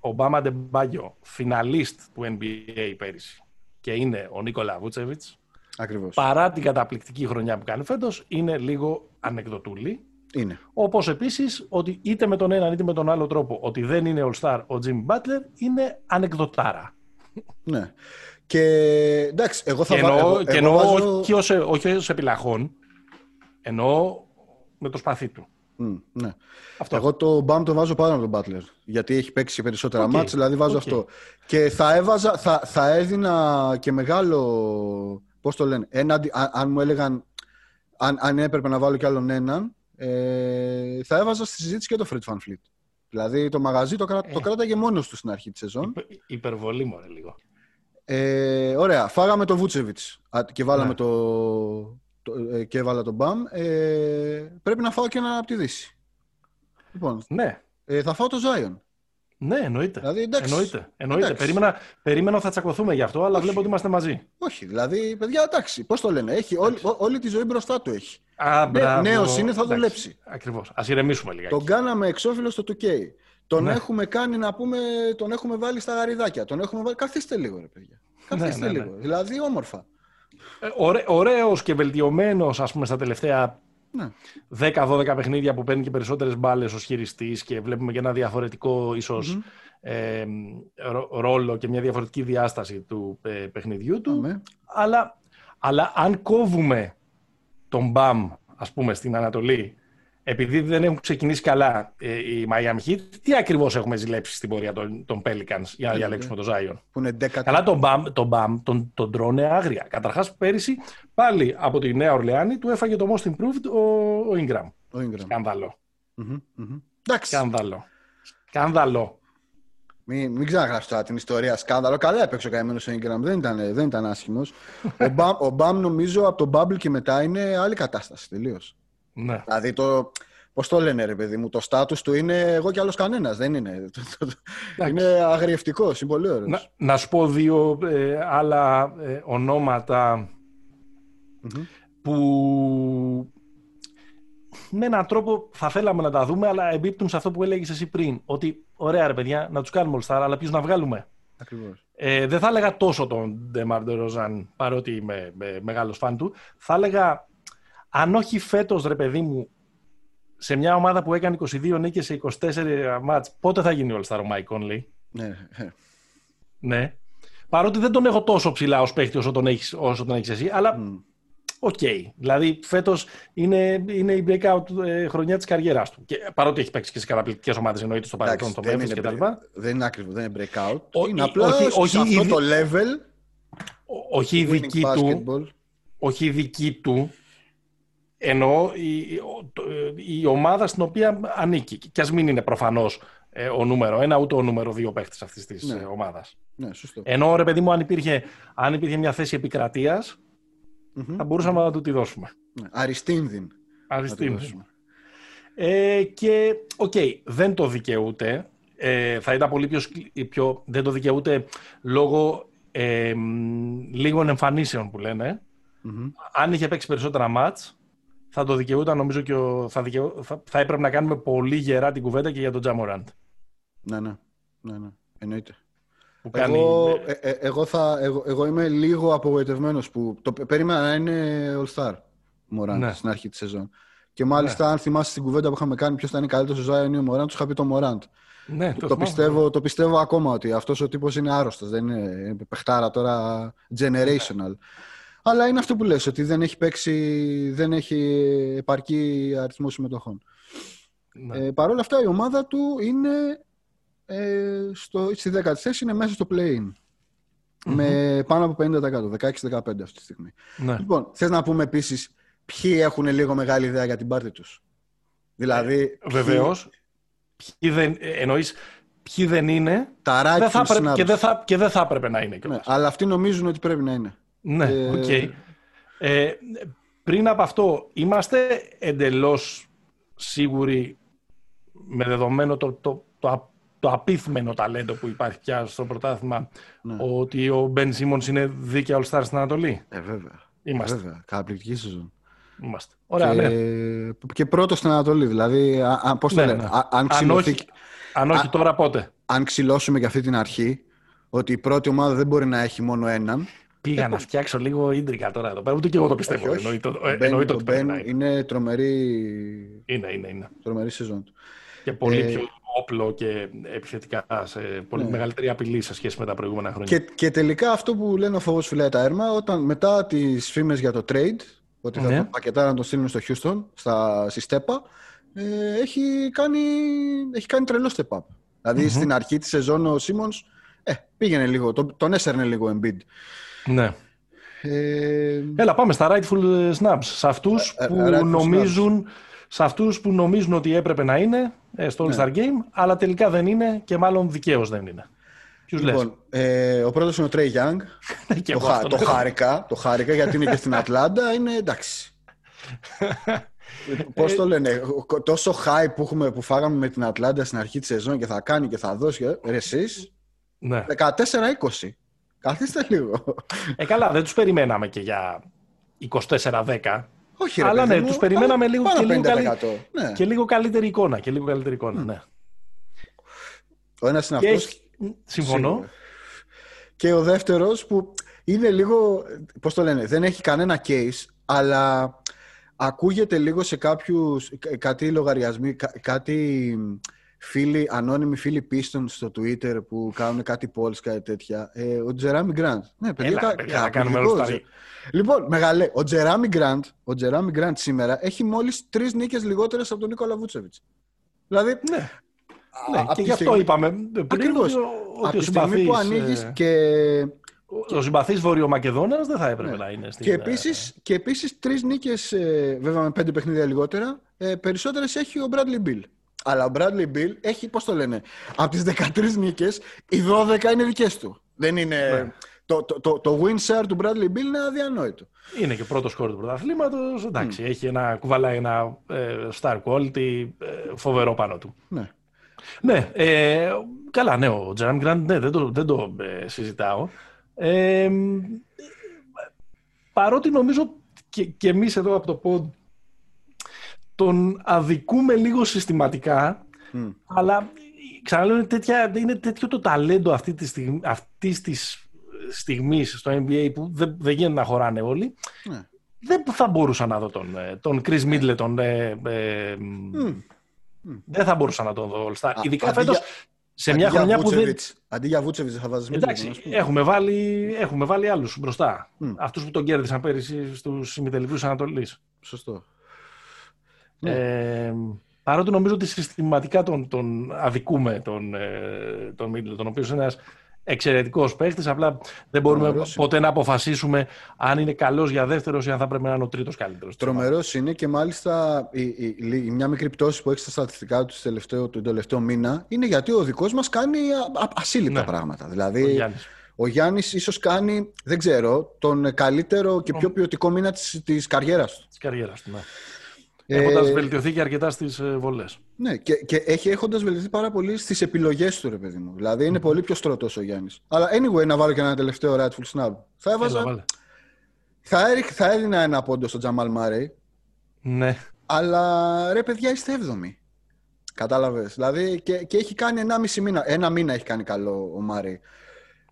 S1: ο Μπάμα Ντεμπάγιο φιναλίστ του NBA πέρυσι και είναι ο Νίκολα Βούτσεβιτς
S2: Ακριβώς.
S1: παρά την καταπληκτική χρονιά που κάνει φέτος είναι λίγο ανεκδοτούλη
S2: είναι.
S1: Όπως επίσης ότι είτε με τον έναν είτε με τον άλλο τρόπο ότι δεν είναι All-Star ο Jimmy Butler είναι ανεκδοτάρα.
S2: Ναι. Και εντάξει, εγώ θα
S1: βάλω. Και εννοώ βάζω... όχι, ως, όχι ως επιλαχών, εννοώ με το σπαθί του.
S2: Mm, ναι. Αυτό. Εγώ το Μπαμ το βάζω πάνω από τον Butler. Γιατί έχει παίξει περισσότερα okay. μάτς, δηλαδή βάζω okay. αυτό. Και θα έβαζα, θα, θα έδινα και μεγάλο. Πώς το λένε, έναντι, αν, αν, μου έλεγαν, αν, αν έπρεπε να βάλω κι άλλον έναν, ε, θα έβαζα στη συζήτηση και το Fred Van Fleet. Δηλαδή το μαγαζί το, κρά, ε. το κράταγε μόνος του στην αρχή της σεζόν.
S1: υπερβολή μου, λίγο.
S2: Ε, ωραία, φάγαμε το Βούτσεβιτ και βάλαμε ναι. το, το, ε, και έβαλα τον Μπαμ. Ε, πρέπει να φάω και ένα από τη Δύση. Λοιπόν,
S1: ναι.
S2: ε, θα φάω το Ζάιον.
S1: Ναι, εννοείται. Δηλαδή, εντάξει, εννοείται. εννοείται. Περίμενα, περίμενα θα τσακωθούμε γι' αυτό, αλλά
S2: Όχι.
S1: βλέπω ότι είμαστε μαζί.
S2: Όχι, δηλαδή, παιδιά, εντάξει, πώς το λένε. Έχει, όλη, όλη τη ζωή μπροστά του έχει.
S1: Α, ναι,
S2: Νέος είναι, θα δουλέψει.
S1: Ακριβώς. Α ηρεμήσουμε λίγα.
S2: Τον κάναμε εξώφυλλο στο 2K. Τον ναι. έχουμε κάνει να πούμε, τον έχουμε βάλει στα γαριδάκια. Τον έχουμε βάλει. Καθίστε λίγο, ρε παιδιά. Ναι, Καθίστε ναι, λίγο. Δηλαδή, όμορφα.
S1: Ε, ωραίος και βελτιωμένος ας πούμε στα τελευταία ναι. 10-12 παιχνίδια που παίρνει και περισσότερες μπάλες ως χειριστής και βλέπουμε και ένα διαφορετικό ε, ρόλο και μια διαφορετική διάσταση του ε, παιχνιδιού του. Αλλά, αλλά αν κόβουμε τον Μπαμ ας πούμε στην Ανατολή επειδή δεν έχουν ξεκινήσει καλά ε, οι Miami Heat, τι ακριβώς έχουμε ζηλέψει στην πορεία των, των Pelicans για να διαλέξουμε τον Zion;
S2: Που είναι
S1: Καλά, τον Μπαμ τον, Bam, τον, τον τρώνε άγρια. Καταρχάς, πέρυσι πάλι από τη Νέα Ορλεάνη του έφαγε το most improved ο, ο Ingram.
S2: Ο Ingram.
S1: Σκάνδαλο.
S2: Mm-hmm,
S1: Σκάνδαλο. Σκάνδαλο.
S2: Μην, μην ξαναγράψει τώρα την ιστορία σκάνδαλο. Καλά έπαιξε ο καημένος ο Ingram. Δεν ήταν, δεν ήταν άσχημος. ο, Μπαμ, νομίζω από τον Bubble και μετά είναι άλλη κατάσταση τελείως.
S1: Ναι.
S2: Δηλαδή το. Πώς το λένε, ρε παιδί μου, το στάτου του είναι εγώ κι άλλος κανένας. Δεν είναι. είναι αγριευτικό, είναι πολύ ωραίο.
S1: Να, να, σου πω δύο ε, άλλα ε, ονοματα που με έναν τρόπο θα θέλαμε να τα δούμε, αλλά εμπίπτουν σε αυτό που έλεγες εσύ πριν. Ότι ωραία, ρε παιδιά, να τους κάνουμε all star, αλλά ποιους να βγάλουμε;
S2: Ακριβώς.
S1: Ε, δεν θα έλεγα τόσο τον Ντεμάρ Ροζάν, παρότι είμαι μεγάλος φαν του. Θα έλεγα αν όχι φέτος, ρε παιδί μου, σε μια ομάδα που έκανε 22 νίκες σε 24 ματς, πότε θα γίνει All Star ο Mike Conley;
S2: Ναι.
S1: ναι. Παρότι δεν τον έχω τόσο ψηλά ως παίχτη όσο τον έχεις, όσο τον έχεις εσύ, αλλά οκ. Okay. Δηλαδή φέτος είναι, είναι η breakout ε, χρονιά της καριέρας του. Και, παρότι έχει παίξει και σε καταπληκτικές ομάδες εννοείται στο παρελθόν, στο Memphis και τα λοιπά.
S2: Δεν είναι ακριβώς, δεν είναι breakout. Ο, είναι απλά όχι, όχι, αυτό το level.
S1: Όχι η δική του. Όχι η δική του, Εννοώ η, η, ομάδα στην οποία ανήκει. Και ας μην είναι προφανώς ε, ο νούμερο ένα, ούτε ο νούμερο δύο παίχτης αυτής της ναι. ομάδας.
S2: Ναι, σωστό.
S1: Ενώ ρε παιδί μου, αν υπήρχε, αν υπήρχε μια θέση επικρατείας, mm-hmm. θα μπορούσαμε να του τη δώσουμε.
S2: Ναι. Αριστίνδιν.
S1: Αριστίνδιν. Ε, και, οκέι, okay, δεν το δικαιούται. Ε, θα ήταν πολύ πιο, πιο... Δεν το δικαιούται λόγω ε, λίγων εμφανίσεων που λενε Αν είχε παίξει περισσότερα μάτς, θα το δικαιούταν νομίζω και ο, θα, δικαιού, θα, θα, έπρεπε να κάνουμε πολύ γερά την κουβέντα και για τον Τζαμοράντ.
S2: Ναι, ναι, ναι, ναι. εννοείται. Εγώ, ε, ε, εγώ, θα, εγώ, εγώ είμαι λίγο απογοητευμένος που το περίμενα να είναι All-Star Μωράντ ναι. στην αρχή της σεζόν. Και μάλιστα, ναι. αν θυμάσαι στην κουβέντα που είχαμε κάνει, ποιος θα είναι καλύτερος στο Ζάιον ή ο Μωράντ, τους είχα πει το Μωράντ.
S1: Ναι, το,
S2: το, πιστεύω, το πιστεύω ακόμα ότι αυτός ο τύπος είναι άρρωστος. Δεν είναι, είναι παιχτάρα τώρα generational. Αλλά είναι αυτό που λες, ότι δεν έχει παίξει, δεν έχει επαρκή αριθμό συμμετοχών. Ναι. Ε, Παρ' όλα αυτά η ομάδα του είναι ε, στο, στη 10η θέση, είναι μέσα στο play-in. Με πάνω από 50%, 16-15 αυτή τη στιγμή. Ναι. Λοιπόν, θες να πούμε επίσης ποιοι έχουν λίγο μεγάλη ιδέα για την πάρτη τους; Δηλαδή, ε,
S1: ποιοι... Βεβαίως. Ποιοι δεν, εννοείς, ποιοι δεν είναι
S2: τα δεν θα
S1: πρέ... και, δεν θα, και δεν θα έπρεπε να είναι.
S2: Ναι, αλλά αυτοί νομίζουν ότι πρέπει να είναι.
S1: Ναι, ε, OK. Okay. Ε, πριν από αυτό, είμαστε εντελώς σίγουροι με δεδομένο το, το, το, το απίθμενο ταλέντο που υπάρχει πια στο πρωτάθλημα ναι. ότι ο Μπεν Σίμονς είναι δίκαια All Star στην Ανατολή;
S2: Ε, βέβαια.
S1: Είμαστε.
S2: Βέβαια. Καταπληκτική σεζόν.
S1: Είμαστε. Ωραία,
S2: και,
S1: ναι.
S2: και πρώτος στην Ανατολή. Δηλαδή, α, πώς ναι, ναι. αν,
S1: αν, όχι, αν όχι τώρα πότε;
S2: Αν ξυλώσουμε και αυτή την αρχή, ότι η πρώτη ομάδα δεν μπορεί να έχει μόνο έναν,
S1: Πήγα να φτιάξω λίγο ίντρικα τώρα εδώ πέρα. Ούτε και εγώ το πιστεύω. Εννοείται ότι
S2: είναι. Είναι τρομερή.
S1: Είναι, είναι, είναι.
S2: Τρομερή σεζόν του.
S1: Και πολύ ε... πιο όπλο και επιθετικά σε πολύ ναι. μεγαλύτερη απειλή σε σχέση με τα προηγούμενα χρόνια.
S2: Και, και τελικά αυτό που λένε ο φόβος φυλάει τα έρμα, όταν μετά τις φήμες για το trade, ότι θα ναι. πακετάρει να το στείλουν στο Houston, στα, στη Στέπα, ε, έχει, κάνει, έχει κάνει τρελό step up. δηλαδη στην αρχή της σεζόν ο Σίμον ε, πήγαινε λίγο, τον, τον έσαιρνε λίγο Embiid.
S1: Ναι. Ε... Έλα, πάμε στα rightful snaps. Σε αυτούς ε, ε, που νομίζουν σε αυτούς που νομίζουν ότι έπρεπε να είναι ε, στο All-Star ναι. Game, αλλά τελικά δεν είναι και μάλλον δικαίως δεν είναι. Ποιους λοιπόν,
S2: ε, ο πρώτος είναι ο Trey Young. το, χα, το, χάρηκα, το χάρηκα γιατί είναι και στην Ατλάντα, είναι εντάξει. Πώς το λένε, τόσο hype που, έχουμε, που φάγαμε με την Ατλάντα στην αρχή της σεζόν και θα κάνει και θα δώσει. Εσείς. Ναι. 14-20. Καθίστε λίγο.
S1: Ε, καλά, δεν τους περιμέναμε και για 24-10.
S2: Όχι, ρε,
S1: αλλά ναι, τους περιμέναμε λίγο και, λίγο καλύ... ναι. και λίγο καλύτερη εικόνα. Και λίγο καλύτερη εικόνα, mm. ναι.
S2: Ο ένας είναι αυτός.
S1: Συμφωνώ.
S2: Και ο δεύτερος που είναι λίγο. Πώς το λένε, δεν έχει κανένα case, αλλά ακούγεται λίγο σε κάποιους. κάτι λογαριασμοί, κάτι φίλοι, ανώνυμοι φίλοι πίστων στο Twitter που κάνουν κάτι polls, κάτι τέτοια. Ε, ο Τζεράμι Γκραντ. Ναι, παιδιά, Έλα,
S1: παιδιά κα, κάνουμε όλο
S2: Λοιπόν, μεγαλέ, ο Τζεράμι Γκραντ, ο Τζεράμι Γκραντ σήμερα έχει μόλις τρεις νίκες λιγότερες από τον Νίκολα Βούτσεβιτς. Δηλαδή,
S1: ναι. Ναι, και γι' αυτό είπαμε πριν Ακριβώς.
S2: ότι από τη στιγμή που ανοίγεις ε, και...
S1: Ο συμπαθής Βορειομακεδόνας δεν θα έπρεπε ναι. να είναι στην...
S2: Και επίσης, και επίσης τρεις νίκες, ε, βέβαια με πέντε παιχνίδια λιγότερα, ε, περισσότερες έχει ο Bradley Bill. Αλλά ο Bradley Bill έχει, πώς το λένε, από τις 13 νίκες, οι 12 είναι δικές του. Δεν είναι. Ναι. Το, το, το, το win share του Bradley Bill είναι αδιανόητο.
S1: Είναι και πρώτος χώρος του πρωταθλήματος. Εντάξει, mm. έχει ένα, κουβαλάει ένα ε, star quality ε, φοβερό πάνω του.
S2: Ναι.
S1: Ναι, ε, καλά, ναι, ο Τζέραμ Γκραντ ναι, δεν το, δεν το ε, συζητάω. Ε, παρότι νομίζω και, και εμείς εδώ από το pod τον αδικούμε λίγο συστηματικά, αλλά ξαναλέω είναι, τέτοια, είναι τέτοιο το ταλέντο αυτή τη στιγμή, αυτής της στιγμής στο NBA που δεν, δεν γίνεται να χωράνε όλοι. Ναι. Δεν θα μπορούσα να δω τον, ε, τον Chris Middleton. Ε, ε, Δεν θα μπορούσα να τον δω all star. Ειδικά φέτος, σε μια χρονιά που δεν...
S2: Αντί για Βούτσεβιτς θα βάζεις
S1: Εντάξει, έχουμε βάλει, έχουμε βάλει άλλους μπροστά. Mm. Αυτούς που τον κέρδισαν πέρυσι στους ημιτελικούς Ανατολής.
S2: Σωστό.
S1: Ναι. Ε, παρότι νομίζω ότι συστηματικά τον, τον αδικούμε τον, ε, τον Μίτλ, τον οποίος είναι ένας εξαιρετικός παίχτης, απλά δεν μπορούμε ποτέ να αποφασίσουμε αν είναι καλός για δεύτερος ή αν θα πρέπει να είναι ο τρίτος καλύτερος.
S2: Τρομερός είναι και μάλιστα η, η, η, μια μικρή πτώση που έχει στα στατιστικά του τελευταίο, τον τελευταίο μήνα είναι γιατί ο δικός μας κάνει α, ασύλληπτα ναι. πράγματα. Δηλαδή, ο Γιάννης. Ο Γιάννης ίσως κάνει, δεν ξέρω, τον καλύτερο και πιο ποιοτικό μήνα της, της καριέρας του.
S1: Της καριέρας του, ναι. Έχοντας ε, βελτιωθεί και αρκετά στις ε, βολές.
S2: Ναι, και, και έχει έχοντας βελτιωθεί πάρα πολύ στις επιλογές του, ρε παιδί μου. Δηλαδή είναι πολύ πιο στρωτός ο Γιάννης. Αλλά anyway, να βάλω και ένα τελευταίο Rightful Snap. Θα έβαζα. θα, θα έδινα ένα πόντο στο Τζαμάλ Μάρεϊ.
S1: Ναι.
S2: Αλλά ρε παιδιά είστε έβδομοι. Κατάλαβες. Δηλαδή και, και έχει κάνει ένα μισή μήνα. Ένα μήνα έχει κάνει καλό ο Μάρεϊ.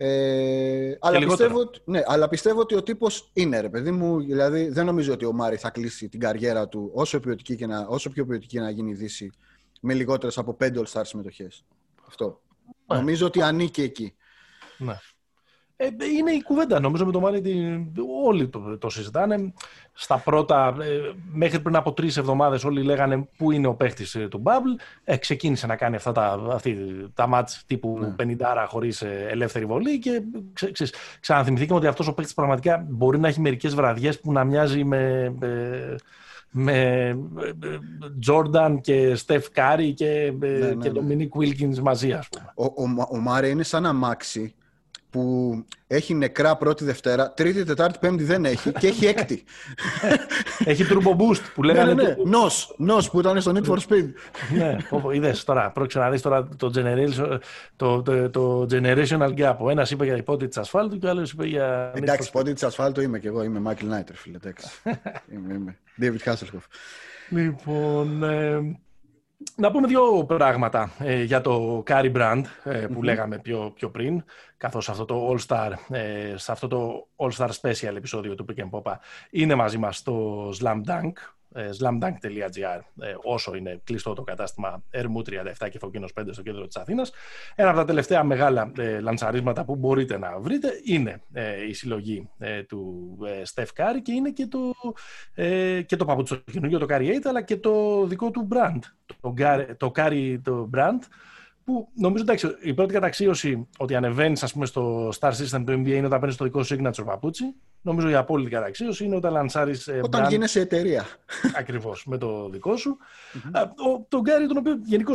S2: Ε, αλλά, πιστεύω, ναι, αλλά πιστεύω ότι ο τύπος είναι ρε παιδί μου. Δηλαδή δεν νομίζω ότι ο Μάρι θα κλείσει την καριέρα του όσο, και να, όσο πιο ποιοτική να γίνει η Δύση με λιγότερες από 5 All-Star συμμετοχές. Αυτό. Ναι. Νομίζω ότι ανήκει εκεί.
S1: Ναι. Ε, είναι η κουβέντα. Νομίζω με το Μάρεϊ όλοι το, το συζητάνε. Στα πρώτα, ε, μέχρι πριν από τρεις εβδομάδες, όλοι λέγανε πού είναι ο παίχτης ε, του Bubble. Ε, ξεκίνησε να κάνει αυτά τα, αυτή, τα ματς τύπου ναι. 50 χωρίς ελεύθερη βολή και ξε, ξε, ξαναθυμηθήκαμε ότι αυτός ο παίχτης πραγματικά μπορεί να έχει μερικές βραδιές που να μοιάζει με. με Τζόρνταν και Στεφ Κάρι και, ναι, ναι, και ναι. Dominic Wilkins μαζί, ας πούμε.
S2: Ο, ο, ο Μάρεϊ είναι σαν αμάξι που έχει νεκρά πρώτη Δευτέρα, Τρίτη, Τετάρτη, Πέμπτη δεν έχει και έχει έκτη.
S1: έχει turbo boost που λέγανε.
S2: Ναι, ναι, ναι. Νος, νος που ήταν στο Need for Speed.
S1: ναι, είδες τώρα, πρόκειται να δεις τώρα το, generation, το, το, το generational gap. Ο ένας είπε για υπότη της ασφάλτου και ο άλλος είπε για...
S2: Εντάξει, υπότη της ασφάλτου είμαι και εγώ, είμαι Michael Νάιτερ, φίλε, εντάξει. είμαι, είμαι. David Hasselhoff.
S1: Λοιπόν, ε, να πούμε δύο πράγματα ε, για το Carry Brand ε, που λέγαμε πιο, πιο πριν, καθώς αυτό το All Star, ε, σε αυτό το All Star Special επεισόδιο του Pick and Pop είναι μαζί μας στο Slam Dunk, ε, slamdunk.gr ε, όσο είναι κλειστό το κατάστημα Ερμού 37 και Φωκίωνος 5 στο κέντρο της Αθήνας. Ένα από τα τελευταία μεγάλα ε, λανσαρίσματα που μπορείτε να βρείτε είναι η συλλογή του Στεφ Κάρι και είναι και το, και το παπούτσο καινούργιο, το Curry 8, αλλά και το δικό του brand, το, το Carry το brand, που νομίζω εντάξει, η πρώτη καταξίωση ότι ανεβαίνεις στο Star System του NBA είναι όταν παίρνεις το δικό σου signature παπούτσι. Νομίζω η απόλυτη καταξίωση είναι όταν λανσάρεις.
S2: Ε, όταν brand, γίνεσαι εταιρεία.
S1: Ακριβώς, με το δικό σου. Mm-hmm. τον Γκάρι, τον οποίο γενικώ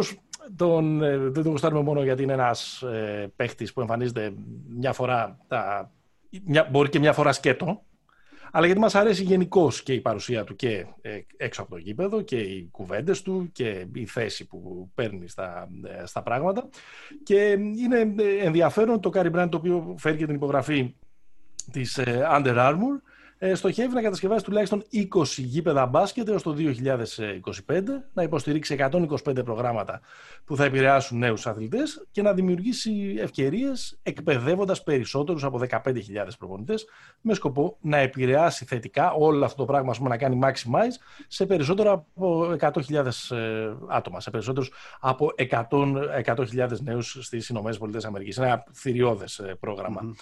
S1: τον, ε, δεν τον γουστάρουμε μόνο γιατί είναι ένας ε, παίχτης που εμφανίζεται μια φορά. Τα, μια, μπορεί και μια φορά σκέτο αλλά γιατί μας αρέσει γενικώς και η παρουσία του και ε, έξω από το γήπεδο και οι κουβέντες του και η θέση που παίρνει στα, ε, στα πράγματα. Και είναι ε, ενδιαφέρον το Carry Brand το οποίο φέρει και την υπογραφή της Under Armour ε, στοχεύει να κατασκευάσει τουλάχιστον 20 γήπεδα μπάσκετ έως το 2025, να υποστηρίξει 125 προγράμματα που θα επηρεάσουν νέους αθλητές και να δημιουργήσει ευκαιρίες εκπαιδεύοντας περισσότερους από 15.000 προπονητές με σκοπό να επηρεάσει θετικά όλο αυτό το πράγμα πούμε, να κάνει maximize σε περισσότερο από 100.000 ε, άτομα, σε περισσότερους από 100.000 100 νέους στις ΗΠΑ. Είναι ένα θηριώδες ε, πρόγραμμα. Ε,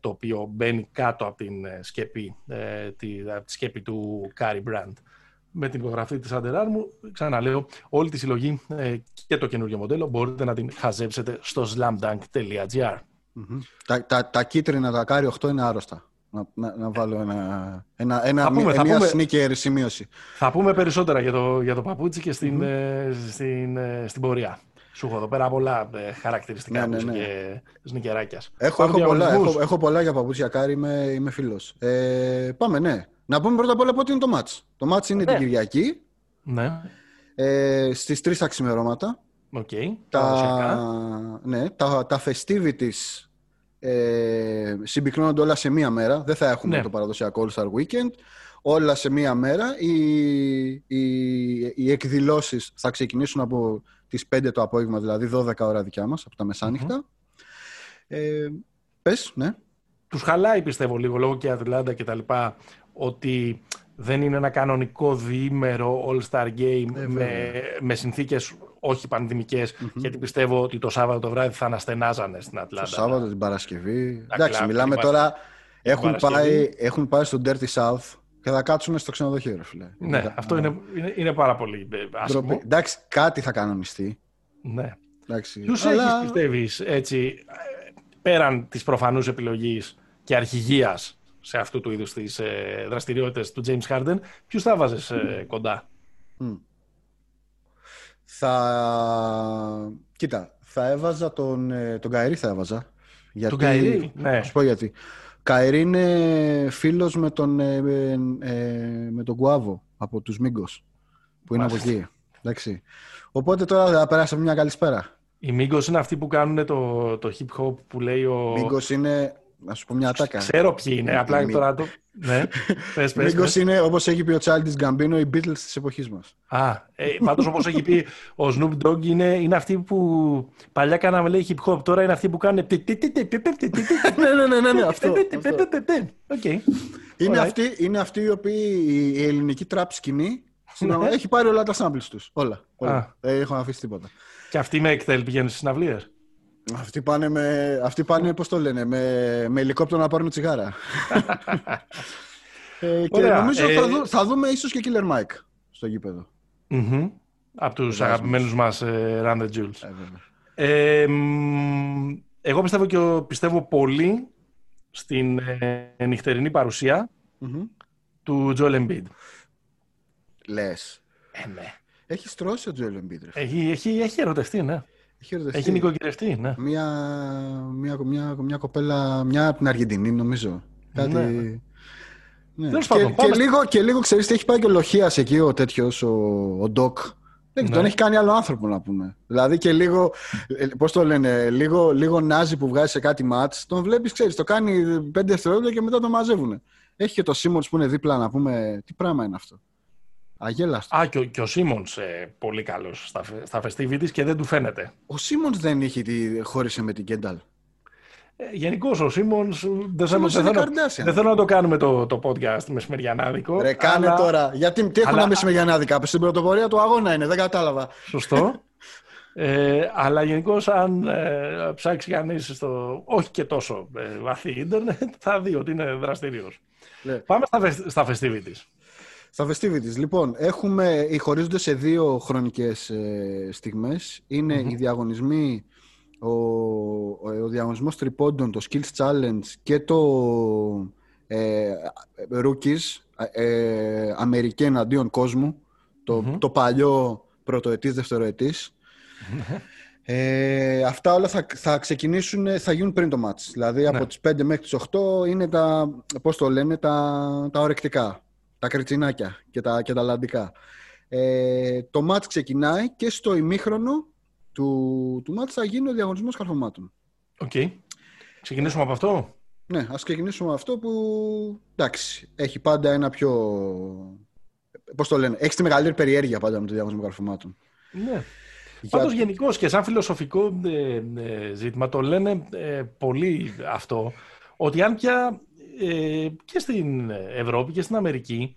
S1: το οποίο μπαίνει κάτω από την ε, σκέπη, ε, τη, τη σκέπη του Curry Brand. Με την υπογραφή της Under Armour, ξαναλέω, όλη τη συλλογή και το καινούργιο μοντέλο μπορείτε να την χαζέψετε στο slamdunk.gr.
S2: Τα, τα, τα κίτρινα, τα Κάρι 8 είναι άρρωστα. Να, να, να, βάλω ένα, ένα, ένα, πούμε, μια sneaker σημείωση.
S1: Θα πούμε περισσότερα για το, για το παπούτσι και στην, στην, στην πορεία. Σου έχω εδώ πέρα πολλά ε, χαρακτηριστικά ναι, ναι, ναι. και σνικεράκιας.
S2: Έχω, έχω, πολλά, έχω, έχω, πολλά για παπούτσια κάρι, είμαι, είμαι φίλος. Ε, πάμε, ναι. Να πούμε πρώτα απ' όλα πότε είναι το μάτς. Το μάτς είναι την ναι. Κυριακή.
S1: Ναι.
S2: Ε, στις 3 τα ξημερώματα.
S1: Okay.
S2: Τα, ναι, τα, τα festivities ε, συμπυκνώνονται όλα σε μία μέρα. Δεν θα έχουμε ναι. το παραδοσιακό All Star Weekend. Όλα σε μία μέρα. Οι, οι, οι εκδηλώσεις θα ξεκινήσουν από τις 5 το απόγευμα, δηλαδή 12 ώρα δικιά μας, από τα μεσάνυχτα. Ε, πες, ναι.
S1: Τους χαλάει, πιστεύω, λίγο, λόγω και Ατλάντα και τα λοιπά, ότι δεν είναι ένα κανονικό διήμερο All-Star Game ε, με, με συνθήκες όχι πανδημικές, γιατί πιστεύω ότι το Σάββατο το βράδυ θα αναστενάζανε στην Ατλάντα.
S2: Το Σάββατο, την Παρασκευή. Εντάξει, μιλάμε τώρα... Έχουν πάει, έχουν πάει στο Dirty South και θα κάτσουν στο ξενοδοχείο, ρε φίλε.
S1: Ναι, αυτό είναι, είναι, είναι, πάρα πολύ ε, άσχημο.
S2: Εντάξει, κάτι θα κανονιστεί.
S1: Ναι. Ποιου αλλά... έχεις, πιστεύεις, έτσι, πέραν της προφανούς επιλογής και αρχηγίας σε αυτού του είδους τις ε, δραστηριότητες του James Harden, ποιους θα βάζεις ε, κοντά; Mm.
S2: Θα... Κοίτα, θα έβαζα τον, ε, τον Καερή θα έβαζα.
S1: Γιατί... Τον Καερή, ναι.
S2: Θα σου πω γιατί. Καερή είναι φίλος με τον, ε, ε, με τον Γκουάβο από τους Μίγκος. που είναι από εκεί. Εντάξει. Οπότε τώρα θα περάσουμε μια καλησπέρα.
S1: Οι Μίγκος είναι αυτοί που κάνουν το, το hip hop που λέει ο.
S2: Μίγκος είναι. Να σου πω μια ατάκα.
S1: Ξέρω ποιοι είναι, απλά τώρα το. ναι, πες, πες,
S2: Μίγκος είναι, όπω έχει πει ο Childish Γκαμπίνο, οι Beatles τη εποχή μα.
S1: Α, ε, πάντω όπω έχει πει ο Snoop Dogg, είναι, είναι αυτοί που παλιά κάναμε λέει hip hop, τώρα είναι αυτοί που κάνουν.
S2: ναι, ναι, ναι, ναι, αυτό. Είναι αυτοί, είναι αυτοί οι οποίοι η ελληνική τραπ σκηνή έχει πάρει όλα τα samples του. Όλα. όλα. Δεν έχω αφήσει τίποτα.
S1: Και αυτοί με εκτέλ πηγαίνουν στι συναυλίε.
S2: Αυτοί πάνε, με, αυτοί πάνε πώς το λένε, με, με ελικόπτερο να πάρουν τσιγάρα. ε, και νομίζω ε, θα, δω, θα, δούμε ίσως και Killer Mike στο γήπεδο.
S1: Mm-hmm. Από τους αγαπημένους μας ε, Run the Jules. Ε, εγώ πιστεύω και πιστεύω πολύ στην ε, νυχτερινή παρουσία mm-hmm. του Joel Embiid.
S2: Λες.
S1: Ε, ναι.
S2: Έχεις στρώσει ο Joel Embiid.
S1: Έχει, έχει, έχει ερωτευτεί, ναι. Έχει, έχει νοικοκυρευτεί, ναι.
S2: Μια, μια, μια, μια κοπέλα, μια από την Αργεντινή, νομίζω. Κάτι... Ναι. Ναι. Και, και, λίγο, και λίγο ξέρεις τι έχει πάει και ο Λοχίας εκεί ο τέτοιος, ο, ο Ντοκ. Δεν ναι. τον έχει κάνει άλλο άνθρωπο να πούμε. Δηλαδή και λίγο, ε, πώς το λένε, λίγο, λίγο νάζι που βγάζει σε κάτι μάτς, τον βλέπεις, ξέρεις, το κάνει πέντε δευτερόλεπτα και μετά το μαζεύουν. Έχει και το Σίμονς που είναι δίπλα να πούμε, τι πράγμα είναι αυτό. Αγέλαστος.
S1: Α, και ο, και ο Σίμονς ε, πολύ καλός στα, στα festivities και δεν του φαίνεται.
S2: Ο Σίμονς δεν είχε τη, χώρισε με την Κένταλ.
S1: Ε, Γενικώς ο Σίμονς. Δεν, θέλω, δεν θέλω να το κάνουμε το, το podcast μεσημεριανάδικο.
S2: Ρε, κάνε αλλά... τώρα. Γιατί τι έχουμε αλλά... μεσημεριανάδικα. Στην πρωτοπορία του αγώνα είναι, δεν κατάλαβα.
S1: Σωστό. Ε, αλλά γενικώς, αν ε, ψάξει κανείς στο όχι και τόσο ε, βαθύ ίντερνετ, θα δει ότι είναι δραστηριο. Ναι. Πάμε στα, στα festivities.
S2: Στα festivities. Λοιπόν, έχουμε, χωρίζονται σε δύο χρονικές ε, στιγμές. Είναι οι διαγωνισμοί, ο, ο, διαγωνισμός τριπώντων, το Skills Challenge και το ε, Rookies, ε, Αμερική εναντίον κόσμου, το, το παλιό πρωτοετής, δευτεροετής. Ε, αυτά όλα θα, θα ξεκινήσουν, θα γίνουν πριν το match. Δηλαδή από ναι. τις 5 μέχρι τις 8 είναι τα, πώς το λένε, τα, τα ορεκτικά τα κριτσινάκια και τα, και τα λαντικά. Ε, το μάτς ξεκινάει και στο ημίχρονο του, του ματς θα γίνει ο διαγωνισμός καρφωμάτων.
S1: OK. Okay. Ξεκινήσουμε από αυτό;
S2: Ναι, ας ξεκινήσουμε από αυτό που, εντάξει, έχει πάντα ένα πιο... Πώς το λένε, έχεις τη μεγαλύτερη περιέργεια πάντα με το διαγωνισμό καρφωμάτων.
S1: Ναι. Για... Πάντως γενικώ και σαν φιλοσοφικό ε, ε, ζήτημα το λένε ε, πολύ αυτό, ότι αν πια ε, και στην Ευρώπη και στην Αμερική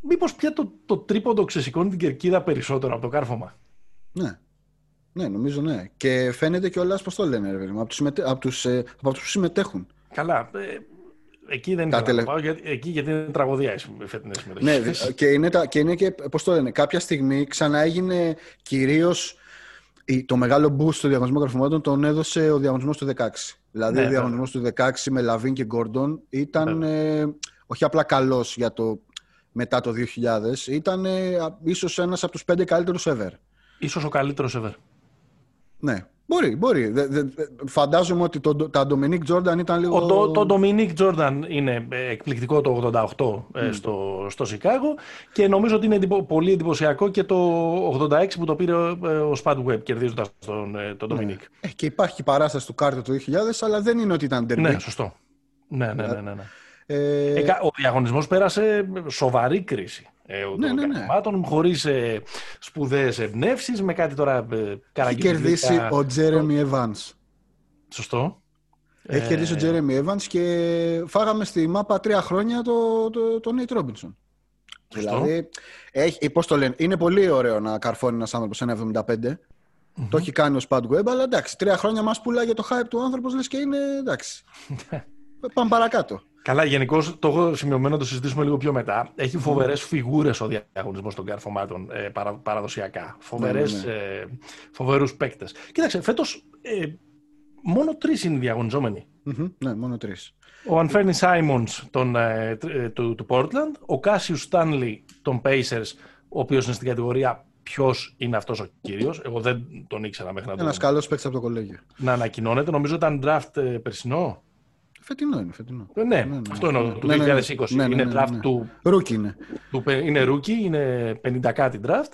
S1: μήπως πια το, το τρίποντο ξεσηκώνει την κερκίδα περισσότερο από το κάρφωμα;
S2: Ναι. Ναι, νομίζω ναι. Και φαίνεται και όλα, πώς το λένε, ρε, από τους, από, τους, ε, από που συμμετέχουν.
S1: Καλά. Ε, εκεί δεν είναι τελε... πάω, γιατί, εκεί γιατί είναι τραγωδία η φετινή συμμετοχή.
S2: Ναι, και είναι, τα, και είναι και, πώς το λένε, κάποια στιγμή ξανά έγινε κυρίως το μεγάλο boost στο διαγωνισμό γραφημάτων τον έδωσε ο διαγωνισμός του 16. Δηλαδή, ναι, ο διαγωνισμός του 16 με Λαβίν και Γκόρντον ήταν ε, όχι απλά καλός για το μετά το 2000, ήταν ε, ίσως ένας από τους πέντε καλύτερους ever.
S1: Ίσως ο καλύτερος ever.
S2: Ναι, Μπορεί, μπορεί. φαντάζομαι ότι το, τα Dominic Jordan ήταν λίγο...
S1: το, το Dominic Jordan είναι ε, εκπληκτικό το 88 ε, στο, στο Σικάγο και νομίζω ότι είναι πολύ εντυπωσιακό και το 86 που το πήρε ο Spad Webb κερδίζοντας τον, τον Dominic. Ναι.
S2: Ε, και υπάρχει παράσταση του κάρτα του 2000 αλλά δεν είναι ότι ήταν τερμπή.
S1: Ναι, σωστό. Ναι, ναι, ναι. ναι, ναι. Ε... ο διαγωνισμός πέρασε σοβαρή κρίση ε, ναι, ναι, ναι. χωρίς ε, σπουδαίες ευνεύσεις, με κάτι τώρα ε,
S2: Έχει κερδίσει ο Τζέρεμι Evans.
S1: Σωστό.
S2: Έχει ε... κερδίσει ο Τζέρεμι Evans και φάγαμε στη μάπα τρία χρόνια το, το, το Nate Robinson. Δηλαδή, έχει, πώς το λένε, είναι πολύ ωραίο να καρφώνει ένας άνθρωπος ένα 75. Mm-hmm. Το έχει κάνει ο Spad Web, αλλά εντάξει, τρία χρόνια μας πουλάει το hype του άνθρωπος, λες και είναι εντάξει. Πάμε παρακάτω.
S1: Καλά, γενικώς το έχω σημειωμένο να το συζητήσουμε λίγο πιο μετά. Έχει φοβερές φιγούρες ο διαγωνισμός των καρφωμάτων ε, παρα, παραδοσιακά. Φοβερές, ναι, ναι. ναι. ε, φοβερούς παίκτες. Κοίταξε, φέτος ε, μόνο τρεις είναι οι διαγωνιζομενοι
S2: ναι, μόνο τρεις.
S1: Ο Ανφέρνι Σάιμονς ε, ε, του, του Portland, ο Κάσιους Στάνλι των Pacers, ο οποίος είναι στην κατηγορία ποιος είναι αυτός ο κύριος. Εγώ δεν τον ήξερα μέχρι να
S2: τον. Ένα καλός παίκτης από το κολέγιο.
S1: Να ανακοινώνεται. Νομίζω ήταν draft ε, περσινό.
S2: Φετινό είναι, φετινό.
S1: Ναι, ναι, ναι αυτό είναι του 2020. είναι draft του...
S2: Rookie είναι.
S1: Του, είναι rookie, είναι 50 κάτι draft.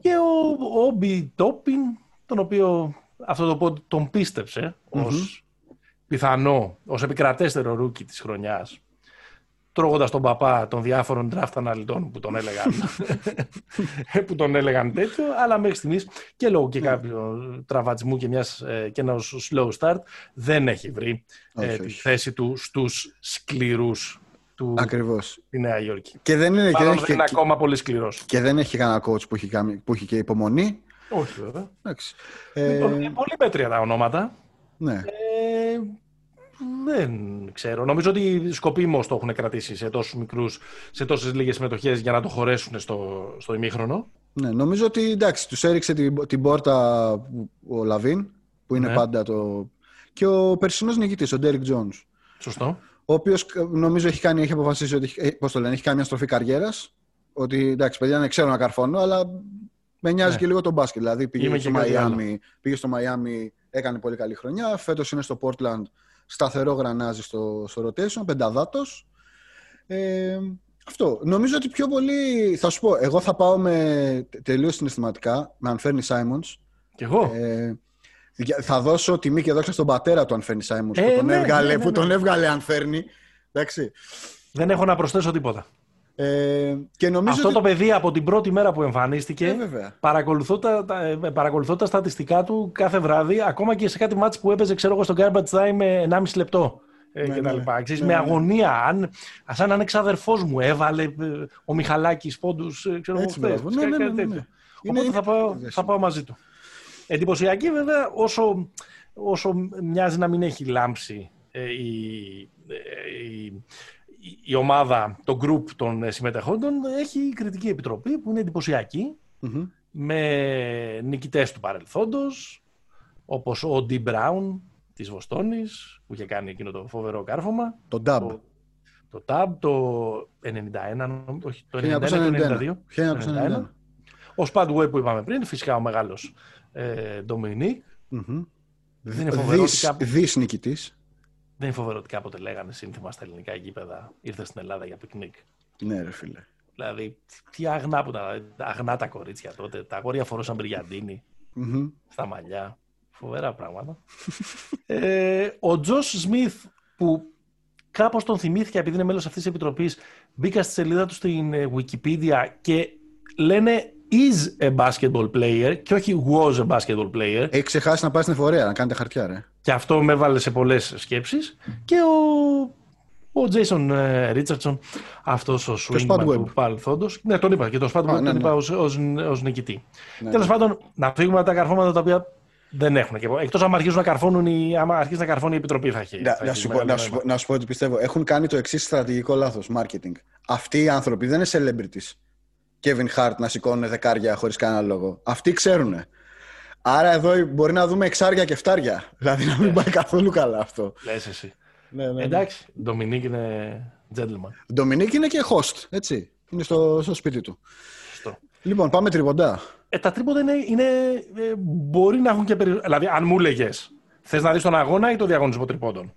S1: Και ο Όμπι Τόπιν, τον οποίο αυτό το τον πίστεψε ως πιθανό, ως επικρατέστερο rookie της χρονιάς τρώγοντας τον παπά των διάφορων draft αναλυτών που τον έλεγαν, που τον έλεγαν τέτοιο, αλλά μέχρι στιγμής και λόγω και κάποιου τραυματισμού και, μιας, ε, και ενός slow start δεν έχει βρει ε, τη θέση του στους σκληρούς του
S2: Ακριβώς.
S1: στη Νέα Υόρκη.
S2: Και δεν είναι,
S1: και δεν έχει, είναι ακόμα πολύ σκληρός.
S2: Και δεν έχει κανένα coach που έχει, που έχει και υπομονή.
S1: Όχι βέβαια. Ε... Πολύ μέτρια τα ονόματα.
S2: Ναι. Ε,
S1: δεν ξέρω. Νομίζω ότι σκοπίμως το έχουν κρατήσει σε τόσους μικρούς, σε τόσες λίγες συμμετοχές για να το χωρέσουν στο, στο ημίχρονο.
S2: Ναι, νομίζω ότι εντάξει, τους έριξε την, την πόρτα ο Λαβίν, που είναι ναι. πάντα το. και ο περσινός νικητής, ο Ντέρικ Τζόουνς.
S1: Σωστό.
S2: Ο οποίος νομίζω έχει, κάνει, έχει αποφασίσει ότι ε, πώς το λένε, έχει κάνει μια στροφή καριέρας. Ότι εντάξει, παιδιά, δεν ξέρω να καρφώνω, αλλά με νοιάζει ναι. και λίγο το μπάσκετ. Δηλαδή πήγε στο, Miami, πήγε στο Miami, έκανε πολύ καλή χρονιά. Φέτος είναι στο Portland σταθερό γρανάζι στο, στο rotation, πενταδάτος. Ε, αυτό. Νομίζω ότι πιο πολύ, θα σου πω, εγώ θα πάω με τελείως συναισθηματικά, με Ανφέρνη Σάιμονς.
S1: Κι εγώ.
S2: Ε, θα δώσω τιμή και δόξα στον πατέρα του Ανφέρνη Σάιμονς ε, που, τον, ναι, έβγαλε, ναι, ναι, που τον έβγαλε Ανφέρνη. Εντάξει.
S1: Δεν έχω να προσθέσω τίποτα.
S2: Ε, και νομίζω
S1: Αυτό το παιδί από την πρώτη μέρα που εμφανίστηκε ε, παρακολουθώ, τα, τα, ε, παρακολουθώ τα στατιστικά του κάθε βράδυ ακόμα και σε κάτι μάτς που έπαιζε ξέρω εγώ στο Garbage Time με 1,5 λεπτό ε, ναι, και τα ναι. λοιπά. Ναι, με ναι. αγωνία, αν, σαν να είναι ξαδερφός μου έβαλε ε, ο Μιχαλάκης πόντους ξέρω
S2: Έτσι, εγώ ναι, ναι, ναι, ναι,
S1: Οπότε θα, πάω, θα πάω μαζί του. Εντυπωσιακή βέβαια όσο, όσο μοιάζει να μην έχει λάμψει ε, η, η, η ομάδα, το group των συμμετεχόντων έχει κριτική επιτροπή που είναι με νικητές του παρελθόντος όπως ο Ντι Μπράουν της Βοστόνης που είχε κάνει εκείνο το φοβερό κάρφωμα.
S2: Το DAB.
S1: Το, το TAB το 91, όχι, το 91 το 92. 1991. Ο Σπαντουέ που είπαμε πριν, φυσικά ο μεγάλος ε, Ντομινίκ. Mm-hmm. Δεν είναι φοβερό
S2: Δις νικητής.
S1: Δεν είναι φοβερό ότι κάποτε λέγανε σύνθημα στα ελληνικά γήπεδα. Ήρθε στην Ελλάδα για πικνίκ.
S2: Ναι, ρε φίλε.
S1: Δηλαδή, τι αγνά που ήταν. Αγνά τα κορίτσια τότε. Τα αγόρια φορούσαν μπριγιαντίνη mm-hmm. στα μαλλιά. Φοβερά πράγματα. ε, ο Τζος Σμιθ, που κάπως τον θυμήθηκα επειδή είναι μέλος αυτής της επιτροπής, μπήκα στη σελίδα του στην ε, Wikipedia και λένε is a basketball player και όχι was a basketball player.
S2: Έχει ξεχάσει να πάει στην εφορία, να κάνετε χαρτιά, ρε.
S1: Και αυτό με έβαλε σε πολλές σκέψεις. Και ο, ο Jason Richardson, αυτός ο swingman του παρελθόντο. Ναι, τον είπα και το Spad ναι, τον ναι. είπα ως νικητή. Ναι, Τέλος ναι. πάντων, να φύγουμε από τα καρφώματα τα οποία δεν έχουν. Εκτός αν αρχίζουν να καρφώνουν, ή άμα αρχίσει να καρφώνει η επιτροπή θα έχει.
S2: Να, να, σου, πω, να, σου, να σου πω ότι πιστεύω. Έχουν κάνει το εξής στρατηγικό λάθος marketing. Αυτοί οι άνθρωποι δεν είναι celebrities. Kevin Hart να σηκώνουν δεκάρια χωρίς κανένα λόγο. Αυτοί ξέρουν. Άρα εδώ μπορεί να δούμε εξάρια και φτάρια. Δηλαδή να μην ναι. πάει καθόλου καλά αυτό.
S1: Λες εσύ. Ναι, ναι, ναι. Εντάξει, Ντομινίκ είναι gentleman.
S2: Ντομινίκ είναι και host, έτσι. Είναι στο, στο σπίτι του. Σωστό. Λοιπόν, πάμε τριποντά.
S1: Ε, τα τρίποντα είναι, είναι ε, μπορεί να έχουν και περισσότερο. Δηλαδή, αν μου έλεγε, θες να δεις τον αγώνα ή το διαγωνισμό τριπώντων.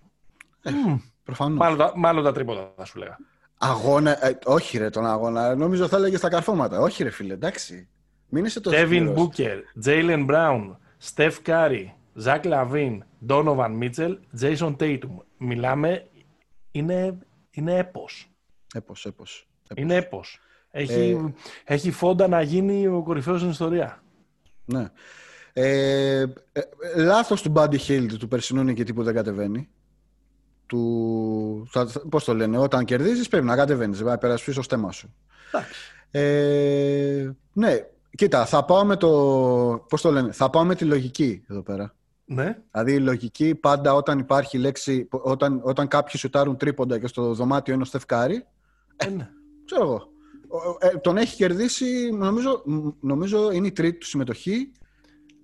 S2: Ε, mm. Προφανώς.
S1: Μάλλον, μάλλον τα τρίποντα, θα σου λέγα.
S2: Αγώνα, ε, όχι ρε τον αγώνα. Νομίζω θα έλεγε στα καρφώματα. Όχι ρε φίλε, εντάξει. Μην είσαι τόσο
S1: Devin Booker, Jalen Brown, Steph Curry, Zach Lavin, Donovan Mitchell, Jason Tatum. Μιλάμε, είναι, είναι έπος.
S2: Έπος, έπος.
S1: Είναι έπος. Έχει, ε... έχει φόντα να γίνει ο κορυφαίος στην ιστορία.
S2: Ναι. Ε, ε, λάθος του Buddy Hill του περσινού νικητή που δεν κατεβαίνει του... Πώς το λένε, όταν κερδίζεις πρέπει να κατεβαίνεις, να περάσεις στο στέμα σου. Ε, ναι, κοίτα, θα πάω με το... Πώς το λένε, θα πάω με τη λογική εδώ πέρα.
S1: Ναι.
S2: Δηλαδή η λογική πάντα όταν υπάρχει λέξη, όταν, όταν κάποιοι σουτάρουν τρίποντα και στο δωμάτιο είναι ο Στεφκάρη, ε, ναι. ξέρω εγώ. Ε, τον έχει κερδίσει, νομίζω, νομίζω είναι η τρίτη του συμμετοχή.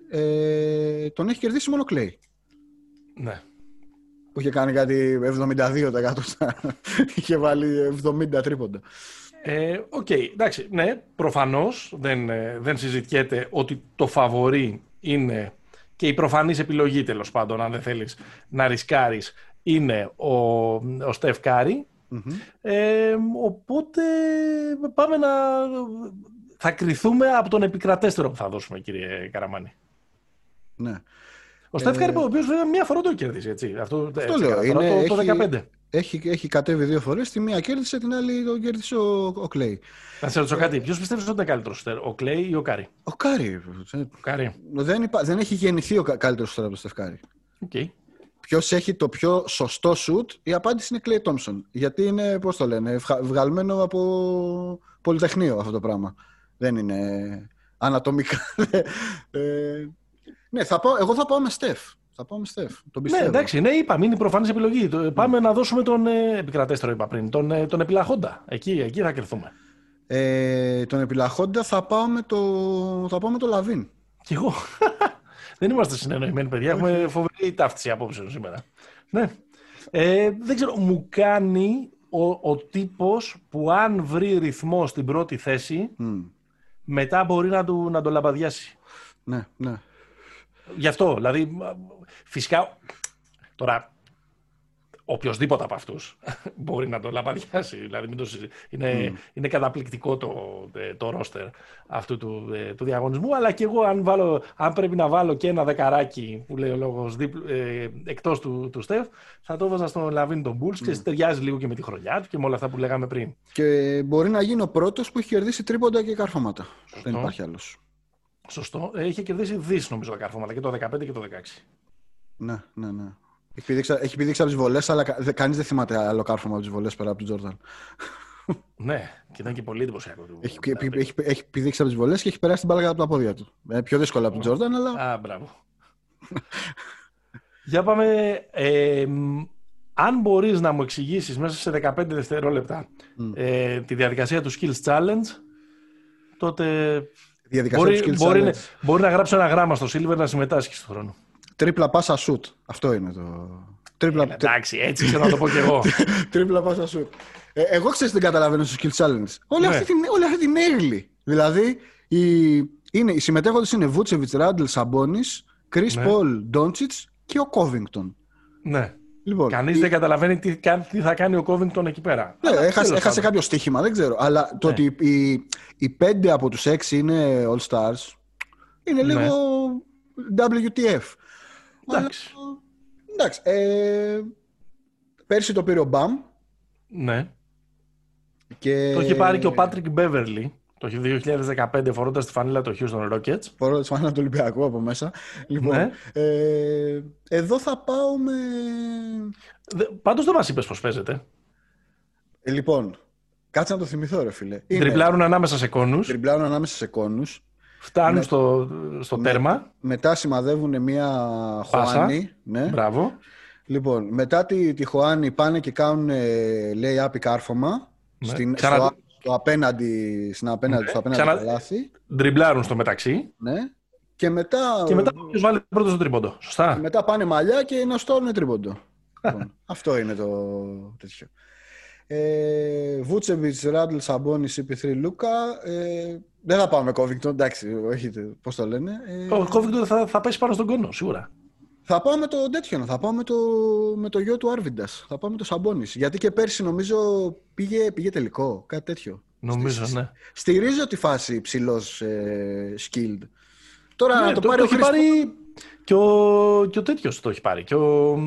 S2: Ε, τον έχει κερδίσει μόνο Κλέη.
S1: Ναι
S2: που είχε κάνει κάτι 72% είχε βάλει 70 τρίποντα.
S1: Ε, OK, okay, εντάξει, ναι, προφανώς δεν, ε, δεν συζητιέται ότι το φαβορή είναι και η προφανής επιλογή τέλος πάντων, αν δεν θέλεις να ρισκάρεις, είναι ο, ο Στεφ ε, οπότε πάμε να... Θα κρυθούμε από τον επικρατέστερο που θα δώσουμε, κύριε Καραμάνη.
S2: Ναι.
S1: Ο Στεφ Κάρι, ο οποίος βέβαια μία φορά το κέρδισε. Έτσι. Αυτό,
S2: Αυτό λέω. Είναι, το, το 15. Έχει, έχει κατέβει δύο φορές. Τη μία κέρδισε, την άλλη το κέρδισε ο, ο Κλέη.
S1: Να σε ρωτήσω κάτι. Ποιος πιστεύεις ότι είναι καλύτερος, ο Κλέη ή ο Κάρι;
S2: Ο Κάρι.
S1: Ο Κάρι.
S2: Δεν, υπά... δεν έχει γεννηθεί ο καλύτερος τώρα από το Στεφ Κάρι.
S1: Okay.
S2: Ποιος έχει το πιο σωστό σουτ, η απάντηση είναι Κλέη Τόμψον. Γιατί είναι, πώς το λένε, βγαλμένο από πολυτεχνείο αυτό το πράγμα. Δεν είναι ανατομικά. ε, ναι, θα πάω, εγώ θα πάω με Στεφ. Θα πάω με Στεφ. Τον
S1: ναι, εντάξει, ναι, είπαμε, είναι η προφανής επιλογή. Πάμε να δώσουμε τον ε, επικρατέστερο, είπα πριν, τον, ε, τον επιλαχόντα. Εκεί, εκεί θα κρυθούμε.
S2: Ε, τον επιλαχόντα θα πάω με το, θα πάω με το Λαβίν.
S1: Κι εγώ. Δεν είμαστε συνεννοημένοι, παιδιά. Έχουμε φοβερή ταύτιση απόψεων σήμερα. Ναι. Ε, δεν ξέρω, μου κάνει ο, ο τύπος που αν βρει ρυθμό στην πρώτη θέση, μετά μπορεί να, του, να το λαμπαδιάσει.
S2: Ναι, ναι.
S1: Γι' αυτό, δηλαδή, φυσικά, τώρα, οποιοδήποτε από αυτούς μπορεί να το λαμπαδιάσει. Δηλαδή, το είναι, είναι καταπληκτικό το, το ρόστερ αυτού του, ε, του διαγωνισμού. Αλλά και εγώ, αν, βάλω, αν πρέπει να βάλω και ένα δεκαράκι που λέει ο λόγος ε, εκτός του, του Στεφ, θα το έβαζα στον Λαβίν των Μπουλς και ταιριάζει λίγο και με τη χρονιά του και με όλα αυτά που λέγαμε πριν.
S2: Και μπορεί να γίνει ο πρώτος που έχει κερδίσει τρίποντα και καρφώματα. Δεν υπάρχει άλλος.
S1: Σωστό. Ε, είχε κερδίσει δι νομίζω τα καρφώματα και το 15 και το 16.
S2: Ναι, ναι, ναι. Έχει πηδήξει, έχει πηδήξει από τις βολές, αλλά κανείς δεν θυμάται άλλο κάρφωμα από τις βολές πέρα από τον Τζόρνταν.
S1: ναι, και ήταν και πολύ εντυπωσιακό.
S2: Έχει, έχει, έχει, έχει πηδήξει από τις βολές και έχει περάσει την μπάλα από τα πόδια του. Ε, πιο δύσκολα από τον Τζόρνταν, αλλά.
S1: Α, μπράβο. Για πάμε. Ε, αν μπορείς να μου εξηγήσεις μέσα σε 15 δευτερόλεπτα mm. ε, τη διαδικασία του Skills Challenge, τότε μπορεί, τους μπορεί, challenge. μπορεί να γράψω ένα γράμμα στο Silver να συμμετάσχει στον χρόνο.
S2: Τρίπλα πάσα σουτ. Αυτό είναι το.
S1: Τρίπλα... Ε, εντάξει, έτσι ξέρω να το πω κι εγώ.
S2: Τρίπλα πάσα σουτ. Ε, εγώ ξέρω τι δεν καταλαβαίνω στο Skill Challenge. Όλη, ναι. αυτή την, όλη αυτή την early. Δηλαδή, οι, είναι, οι συμμετέχοντες είναι Βούτσεβιτ, Ράντλ, Σαμπόνι, Κρι Πολ, Ντόντσιτ και ο Κόβινγκτον.
S1: Ναι. Λοιπόν, Κανείς η... δεν καταλαβαίνει τι, τι, θα κάνει ο Κόβινγκτον εκεί πέρα.
S2: Ναι, έχασε, έχασε κάποιο στοίχημα, δεν ξέρω. Αλλά ναι. το ότι οι, οι πέντε από τους έξι είναι All Stars είναι ναι. λίγο WTF.
S1: Εντάξει.
S2: εντάξει. Ε, πέρσι το πήρε ο Μπαμ.
S1: Ναι. Και... Το είχε πάρει και ο Πάτρικ Μπέβερλι το 2015 φορώντας τη φανίλα του Houston Rockets.
S2: Φορώντας τη φανίλα του Ολυμπιακού από μέσα. Λοιπόν, ναι. ε, εδώ θα πάω με...
S1: Πάντως δεν μας είπες πώς παίζεται.
S2: Ε, λοιπόν, κάτσε να το θυμηθώ ρε φίλε.
S1: Τριπλάρουν ανάμεσα σε κόνους.
S2: Τριπλάρουν ανάμεσα σε κόνους.
S1: Φτάνουν με, στο, στο με, τέρμα.
S2: Μετά σημαδεύουν μια Χωάνη. Ναι.
S1: Μπράβο.
S2: Λοιπόν, μετά τη, τη Χωάνη πάνε και κάνουν λέει άπη κάρφωμα. Ναι. Στην, Ξανα... στο, στο, απέναντι, στην απέναντι, ναι. στο απέναντι Ξανα... καλάθι.
S1: Ντριμπλάρουν στο μεταξύ.
S2: Ναι. Και μετά...
S1: Και μετά ποιος βάλει πρώτο στο τρίποντο. Σωστά.
S2: Και μετά πάνε μαλλιά και να στόλουν τρίποντο. λοιπόν, αυτό είναι το τέτοιο. Ε, Βούτσεβιτ, Ράντλ, Σαμπόνι, CP3, Λούκα. Ε, δεν θα πάμε με Covington, εντάξει, όχι, πώς το λένε.
S1: Ε, ο Covington θα, θα πέσει πάνω στον κόνο, σίγουρα.
S2: Θα πάω με το τέτοιο, θα πάω με το, με το γιο του Άρβιντας. Θα πάω με το Σαμπόνι. Γιατί και πέρσι νομίζω πήγε, πήγε τελικό, κάτι τέτοιο.
S1: Νομίζω,
S2: Στη,
S1: ναι.
S2: Στηρίζω τη φάση ψηλό ε, skilled. Τώρα ναι, να το, το πάρει
S1: το
S2: ο Χρήστος...
S1: πάρει και ο, και ο τέτοιος το έχει πάρει. Και ο,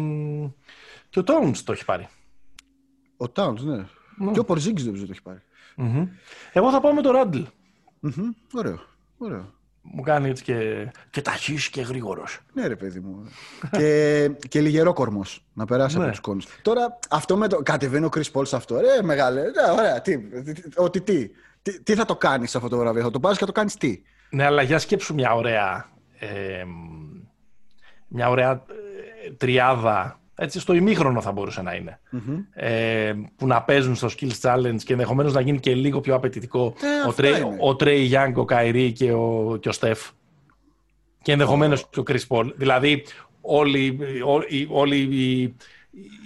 S1: και ο Towns το έχει πάρει.
S2: Ο Towns, ναι. ναι. Και ο Πορζίγκη δεν το έχει πάρει.
S1: Mm-hmm. Εγώ θα πάω με το Ράντλ.
S2: Mm-hmm. Ωραίο. Ωραίο.
S1: Μου κάνει έτσι και, και ταχύς και γρήγορος.
S2: Ναι, ρε παιδί μου. και, και λιγερό κορμός να περάσει ναι. από τους κόνους. Τώρα αυτό με το. Κατεβαίνει ο Κρι Πόλ σε αυτό. Ρε, μεγάλε. Ναι, ωραία. Τι, ότι τι, τι, τι θα το κάνεις σε αυτό το βραβείο. Θα το πάρεις και θα το κάνεις τι;
S1: Ναι, αλλά για σκέψου μια ωραία. Ε, μια ωραία ε, τριάδα έτσι, στο ημίχρονο θα μπορούσε να ειναι Ε, που να παίζουν στο Skills Challenge και ενδεχομένως να γίνει και λίγο πιο απαιτητικό
S2: ε,
S1: ο, Τρέι, ο Τρέι Γιάνγκ, ο Καϊρή και ο, και ο Στεφ. Και ενδεχομένως και ο Chris Paul. Δηλαδή, όλοι, όλοι, όλοι οι,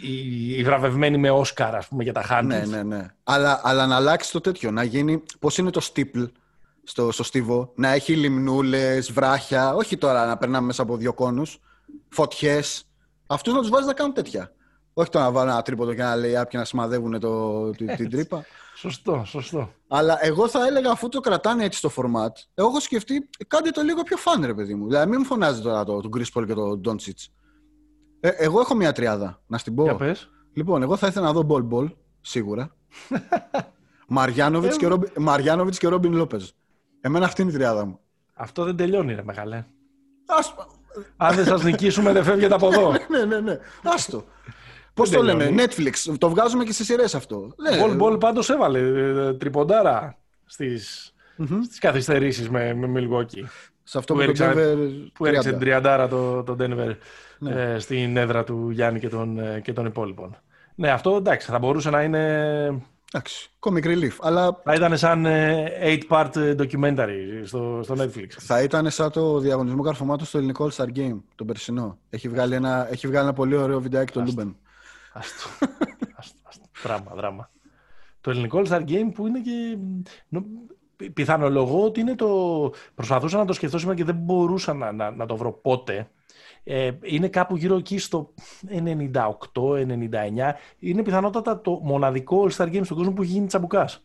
S1: οι, οι βραβευμένοι με Όσκαρ, ας πούμε, για τα χάνη.
S2: Ναι, ναι, ναι. Αλλά, αλλά να αλλάξει το τέτοιο, να γίνει. Πώς είναι το στίπλ στο, στο στίβο, να έχει λιμνούλες, βράχια, όχι τώρα να περνάμε μέσα από δύο κόνους, φωτιές, Αυτούς να τους βάζεις να κάνουν τέτοια. Όχι το να βάλω ένα τρίποδο και να λέει και να σημαδεύουν το, την τρύπα.
S1: Σωστό, σωστό.
S2: Αλλά εγώ θα έλεγα αφού το κρατάνε έτσι στο format, εγώ έχω σκεφτεί κάντε το λίγο πιο φαν, ρε παιδί μου. Δηλαδή, μην μου φωνάζει τώρα το, τον Chris Paul και τον Doncic. Ε, εγώ έχω μια τριάδα, να στην πω.
S1: Για πες.
S2: Λοιπόν, εγώ θα ήθελα να δω Bol Bol, σίγουρα. Μαριάνοβιτς και, Ρόμπιν Λόπεζ. Εμένα αυτή είναι η τριάδα μου.
S1: Αυτό δεν τελειώνει, ρε μεγάλε. Ας... Αν δεν σας νικήσουμε, δεν φεύγετε από εδώ.
S2: ναι, ναι, ναι. Άστο. Πώς το λέμε, Netflix. Το βγάζουμε και σε σειρές αυτό.
S1: Μπολ Μπολ πάντως έβαλε ε, τριποντάρα στις mm-hmm. καθυστερήσεις με, με Milwaukee.
S2: Σε αυτό που, που, έριξε,
S1: Denver, που έριξε την τριαντάρα το, το Denver ναι. ε, στην έδρα του Γιάννη και των, ε, και των υπόλοιπων. Ναι, αυτό εντάξει, θα μπορούσε να είναι.
S2: Εντάξει, comic relief. Αλλά...
S1: Θα ήταν σαν 8-part ε, documentary στο, στο Netflix.
S2: Θα ήταν σαν το διαγωνισμό καρφωμάτων στο ελληνικό All Star Game, τον περσινό. Έχει βγάλει ένα, έχει βγάλει ένα πολύ ωραίο βιντεάκι τον Λούμπεν.
S1: Άστο. Δράμα, δράμα. Το ελληνικό All-Star Game που είναι και... Πιθανολογώ ότι είναι το... Προσπαθούσα να το σκεφτώ σήμερα και δεν μπορούσα να, να, να το βρω πότε. Ε, είναι κάπου γύρω εκεί στο 98-99. Είναι πιθανότατα το μοναδικό All-Star Game στον κόσμο που έχει γίνει τσαμπουκάς.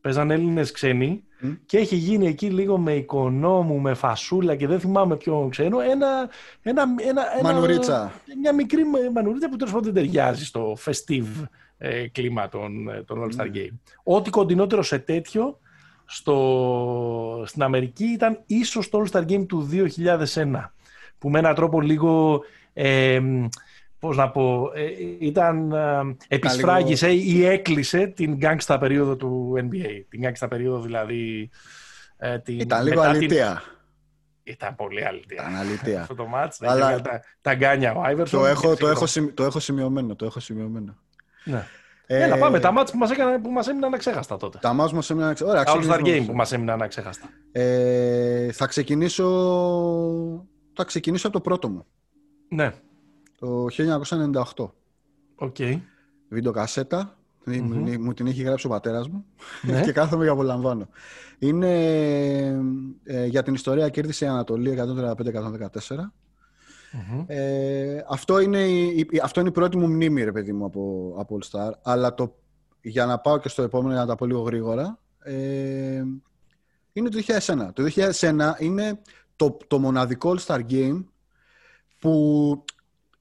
S1: Παίζαν Έλληνες ξένοι και έχει γίνει εκεί λίγο με οικονόμου, με φασούλα και δεν θυμάμαι ποιον ξένο, ένα, ένα, ένα,
S2: μανουρίτσα.
S1: μια μικρή μανουρίτσα που τέλος πάντων δεν ταιριάζει στο festive ε, κλίμα των, ε, των All Star ναι. Game. Ό,τι κοντινότερο σε τέτοιο στο, στην Αμερική ήταν ίσως το All Star Game του 2001 που με έναν τρόπο λίγο ε, πώς να πω, ε, ήταν, ε, επισφράγισε ή έκλεισε την γκάγκστα περίοδο του NBA. Την γκάγκστα περίοδο δηλαδή...
S2: Ε, την, ήταν λίγο αλήθεια.
S1: Ήταν πολύ αλήθεια.
S2: Ήταν αλήθεια.
S1: Αυτό το μάτς, Αλλά... τα, τα γκάνια ο Άιβερσον.
S2: Το έχω, το, έχω, το έχω σημειωμένο, το έχω σημειωμένο.
S1: Ναι. Ε, Έλα, πάμε. Τα μάτς που μας, έκανα, που μας έμειναν αξέχαστα τότε.
S2: Τα μάτς που μας έμειναν αξέχαστα.
S1: Τα All-Star Game που μας έμειναν αξέχαστα.
S2: Ε, θα ξεκινήσω... Θα ξεκινήσω από το πρώτο μου.
S1: Ναι
S2: το 1998.
S1: Οκ. Okay.
S2: Βιντεοκασέτα. Μου την έχει γράψει ο πατέρας μου ναι. και κάθομαι και απολαμβάνω. Είναι ε, για την ιστορία κέρδισε η Ανατολή 135-114. Ε, αυτό, είναι η, αυτό είναι η πρώτη μου μνήμη, ρε παιδί μου, από, από All Star. Αλλά το, για να πάω και στο επόμενο, για να τα πω λίγο γρήγορα, ε, είναι το 2001. Το 2001 είναι το, το μοναδικό All Star Game που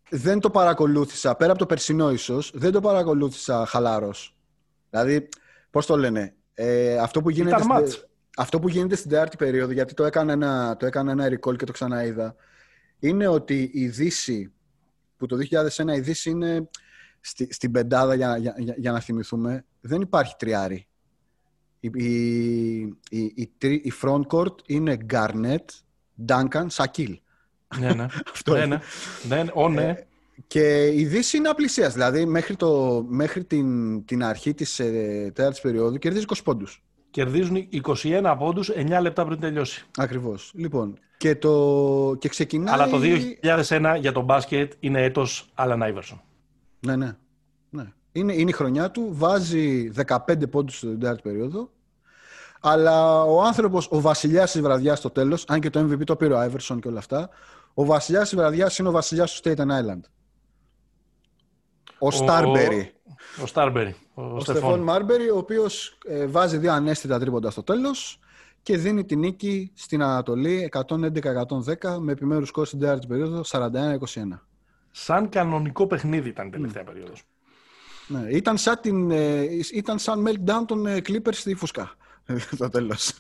S2: δεν το παρακολούθησα, πέρα από το περσινό ίσως, δεν το παρακολούθησα χαλάρος. Δηλαδή, πώς το λένε, ε, αυτό, που γίνεται στην, αυτό που γίνεται στην τέταρτη περίοδο, γιατί το έκανα, ένα, το έκανα ένα recall και το ξαναείδα, είναι ότι η Δύση, που το 2001 η Δύση είναι στη, στην πεντάδα, για, για, για, για, να θυμηθούμε, δεν υπάρχει τριάρι. Η, η, η, η, front court είναι Garnett, Duncan, Shaquille.
S1: Ναι, ναι. Αυτό ναι, ναι. ναι, ναι. ναι. Ε,
S2: και η Δύση είναι απλησίας. Δηλαδή, μέχρι, το, μέχρι την, την αρχή της ε, τέταρτης περίοδου κερδίζει 20 πόντους.
S1: Κερδίζουν 21 πόντους 9 λεπτά πριν τελειώσει.
S2: Ακριβώς. Λοιπόν, και, το, και ξεκινάει.
S1: Αλλά το 2001 για τον μπάσκετ είναι έτος Άλαν Άιβερσον.
S2: Ναι, ναι. ναι. Είναι, είναι η χρονιά του. Βάζει 15 πόντους στην τέταρτη περίοδο. Αλλά ο άνθρωπος, ο βασιλιάς της βραδιάς στο τέλος, αν και το MVP το πήρε ο Άιβερσον και όλα αυτά, ο βασιλιάς της βραδιάς είναι ο βασιλιάς του Staten Island. Ο Στάρμπερι.
S1: Ο Στάρμπερι.
S2: Ο, Στεφόν Μάρμπερι, ο οποίος ε, βάζει δύο ανέστητα τρίποντα στο τέλος και δίνει την νίκη στην Ανατολή 111-110 με επιμέρους σκόρ στην τέταρτη περίοδο 41-21.
S1: Σαν κανονικό παιχνίδι ήταν η τελευταία mm. περίοδος.
S2: Ναι, ήταν σαν, την, ε, ήταν σαν meltdown των ε, Clippers στη Φουσκά. το τέλος.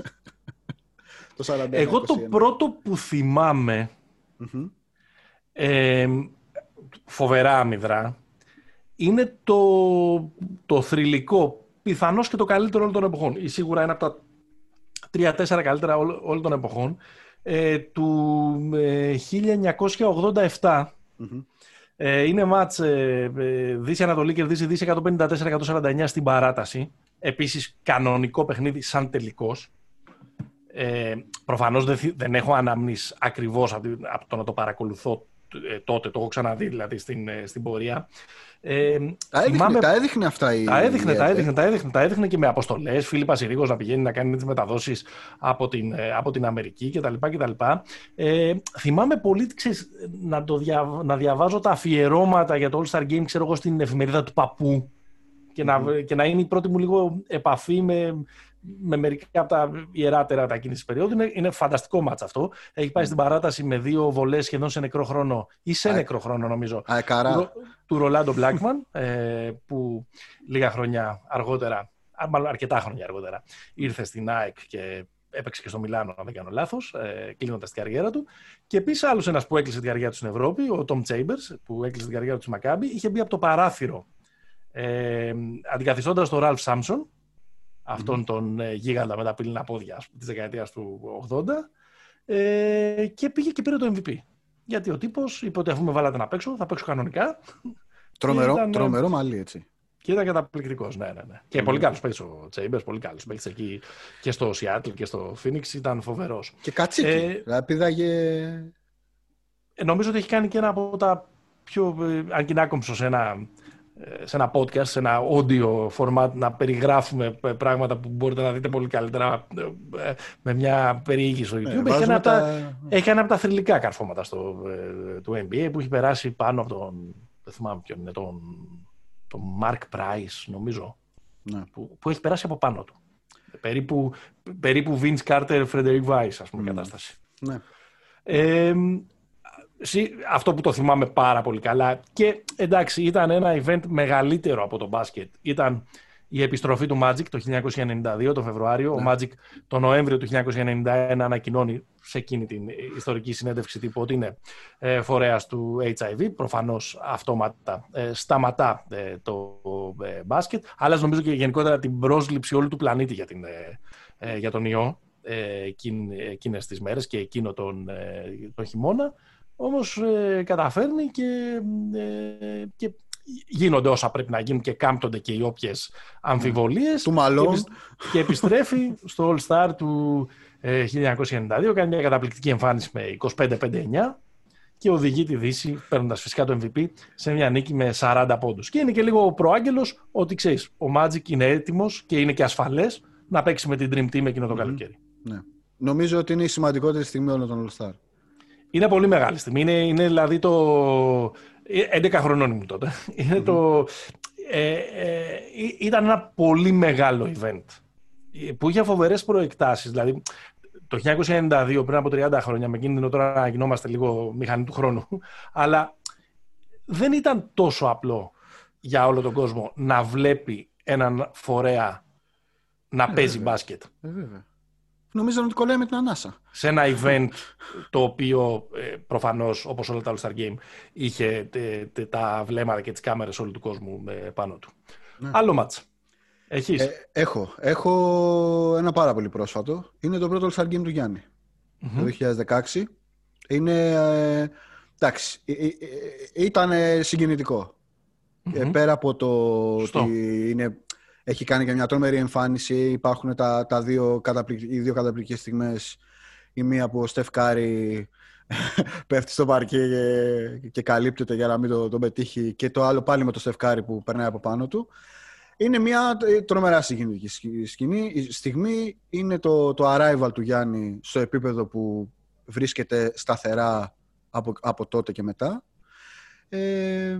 S1: το Εγώ το πρώτο που θυμάμαι mm-hmm. ε, φοβερά αμυδρά είναι το, το θρηλυκό, πιθανώς και το καλύτερο όλων των εποχών. Ή σίγουρα είναι από τα τρία-τέσσερα καλύτερα όλων των εποχών. Ε, του ε, 1987. Ε, είναι μάτς ε, ε, Δύση Ανατολή κερδίζει Δύση 154-149 στην παράταση. Επίσης κανονικό παιχνίδι σαν τελικός. Ε, προφανώς δεν, δεν έχω αναμνήσεις ακριβώς από, από το να το παρακολουθώ τότε, το έχω ξαναδεί δηλαδή στην, στην πορεία.
S2: Ε, τα, έδειχνε, τα έδειχνε αυτά η.
S1: Τα έδειχνε, τα έδειχνε, τα έδειχνε, τα έδειχνε και με αποστολές. Φίλιππα Συρίγο να πηγαίνει να κάνει τις μεταδόσεις από την, από την Αμερική κτλ. κτλ. Ε, θυμάμαι πολύ ξέρεις, να, το δια, να διαβάζω τα αφιερώματα για το All Star Game ξέρω εγώ, στην εφημερίδα του παππού και, να, και να είναι η πρώτη μου λίγο επαφή με, με μερικά από τα ιεράτερα τα εκείνης της περίοδου. Είναι, είναι φανταστικό μάτς αυτό. Έχει πάει στην παράταση με δύο βολές σχεδόν σε νεκρό χρόνο ή σε νεκρό χρόνο, νομίζω.
S2: Α,
S1: του, του Ρολάντο Μπλάκμαν, ε, που λίγα χρόνια αργότερα, μάλλον αρκετά χρόνια αργότερα, ήρθε στην ΑΕΚ και έπαιξε και στο Μιλάνο, αν δεν κάνω λάθος, ε, κλείνοντας την καριέρα του. Και επίσης άλλος ένας που έκλεισε την καριέρα του στην Ευρώπη, ο Τόμ Τσέιμπερς, που έκλεισε την καριέρα του στη Μακάμπη, είχε μπει από το παράθυρο ε, αντικαθιστώντας τον Ραλφ Σάμψον, αυτόν τον ε, γίγαντα με τα πύληνα πόδια της δεκαετίας του 80 ε, και πήγε και πήρε το MVP. Γιατί ο τύπος είπε ότι αφού με βάλατε να παίξω, θα παίξω κανονικά.
S2: Τρομερό, ήταν, τρομερό μαλλί, έτσι.
S1: Και ήταν καταπληκτικός, ναι, ναι, ναι. Και πολύ καλός παίκτης ο Τσέιμπερ, πολύ καλός παίκτης εκεί και στο Σιάτλ και στο Φίνιξ, ήταν φοβερός.
S2: Και κατσίκι. Ε, δηλαδή πήδαγε.
S1: Ε, νομίζω ότι έχει κάνει και ένα από τα πιο. Ε, αν και σε ένα σε ένα podcast, σε ένα audio format να περιγράφουμε πράγματα που μπορείτε να δείτε πολύ καλύτερα ε, με μια περιήγηση στο YouTube. Ε, έχει, ένα τα... τα... έχει ένα από τα θρηλυκά καρφώματα στο, ε, του NBA που έχει περάσει πάνω από τον, δεν θυμάμαι ποιον είναι, τον, τον Mark Price νομίζω, ναι. που, που έχει περάσει από πάνω του. Περίπου, περίπου Vince Carter, Frederick Weiss, ας πούμε, mm. κατάσταση. Ναι. Ε, αυτό που το θυμάμαι πάρα πολύ καλά. Και εντάξει, ήταν ένα event μεγαλύτερο από το μπάσκετ. Ήταν η επιστροφή του Magic το 1992, το Φεβρουάριο. Ο ναι. Magic το Νοέμβριο του 1991 ανακοινώνει σε εκείνη την ιστορική συνέντευξη τύπου ότι είναι ε, φορέας του HIV. Προφανώς αυτόματα ε, σταματά ε, το ε, μπάσκετ. Αλλά νομίζω και γενικότερα την πρόσληψη όλου του πλανήτη για, την, ε, για τον ιό εκείνες τις μέρες και εκείνο τον, τον χειμώνα. Όμως ε, καταφέρνει και, ε, και γίνονται όσα πρέπει να γίνουν και κάμπτονται και οι όποιες αμφιβολίες.
S2: Του μαλλόν.
S1: Και, επιστρέφει στο All Star του 1992, ε, κάνει μια καταπληκτική εμφάνιση με 25-59 και οδηγεί τη Δύση, παίρνοντας φυσικά το MVP, σε μια νίκη με 40 πόντους. Και είναι και λίγο προάγγελος ότι ξέρεις, ο Magic είναι έτοιμος και είναι και ασφαλές να παίξει με την Dream Team εκείνο το καλοκαίρι.
S2: Ναι. Νομίζω ότι είναι η σημαντικότερη στιγμή όλων των All Star.
S1: Είναι πολύ μεγάλη στιγμή. Είναι, είναι δηλαδή το. 11 χρονών ήμουν τότε. Είναι το. Ε, ε, ήταν ένα πολύ μεγάλο event που είχε φοβερές προεκτάσεις. Δηλαδή, το 1992, πριν από 30 χρόνια, με εκείνη την τώρα να γινόμαστε λίγο μηχανή του χρόνου, αλλά δεν ήταν τόσο απλό για όλο τον κόσμο να βλέπει έναν φορέα να ε, παίζει μπάσκετ.
S2: Ε, βέβαια. Νομίζω ότι κολλάει με την ανάσα.
S1: Σε ένα event το οποίο ε, προφανώς όπως όλα τα All Star Game είχε τα βλέμματα και τις κάμερες όλου του κόσμου ε, πάνω του. Ναι. Άλλο μάτς. Έχεις; Ε,
S2: έχω. Έχω ένα πάρα πολύ πρόσφατο. Είναι το πρώτο All Star Game του γιαννη το 2016. Είναι, ε, εντάξει, ε, ήταν συγκινητικό. πέρα από το ότι είναι έχει κάνει και μια τρομερή εμφάνιση. Υπάρχουν τα, τα δύο οι δύο καταπληκτικές στιγμές. Η μία που ο Στεφ Κάρη πέφτει στο παρκέ και, και καλύπτεται για να μην τον το πετύχει και το άλλο πάλι με το Στεφ Κάρη που περνάει από πάνω του. Είναι μια τρομερά συγκινητική σκηνή. Η στιγμή είναι το, το arrival του Γιάννη στο επίπεδο που βρίσκεται σταθερά από, από τότε και μετά. Ε,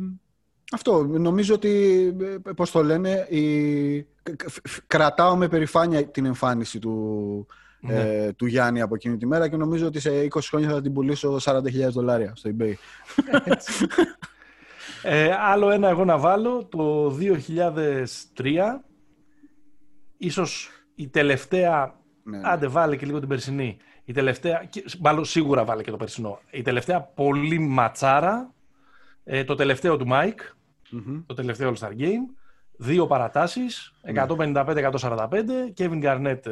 S2: αυτό. Νομίζω ότι, ε, πώς το λένε, η... κρατάω με περηφάνεια την εμφάνιση του, ε, ναι. του Γιάννη από εκείνη τη μέρα και νομίζω ότι σε 20 χρόνια θα την πουλήσω 40.000 δολάρια στο eBay.
S1: ε, άλλο ένα εγώ να βάλω, το 2003, ίσως η τελευταία, ναι, ναι. άντε βάλε και λίγο την περσινή, η τελευταία, μάλλον σίγουρα βάλε και το περσινό, η τελευταία πολύ ματσάρα, ε, το τελευταίο του Μάικ, mm-hmm. το τελευταίο All-Star Game. Δύο παρατάσεις, 155-145, Kevin Garnett ε,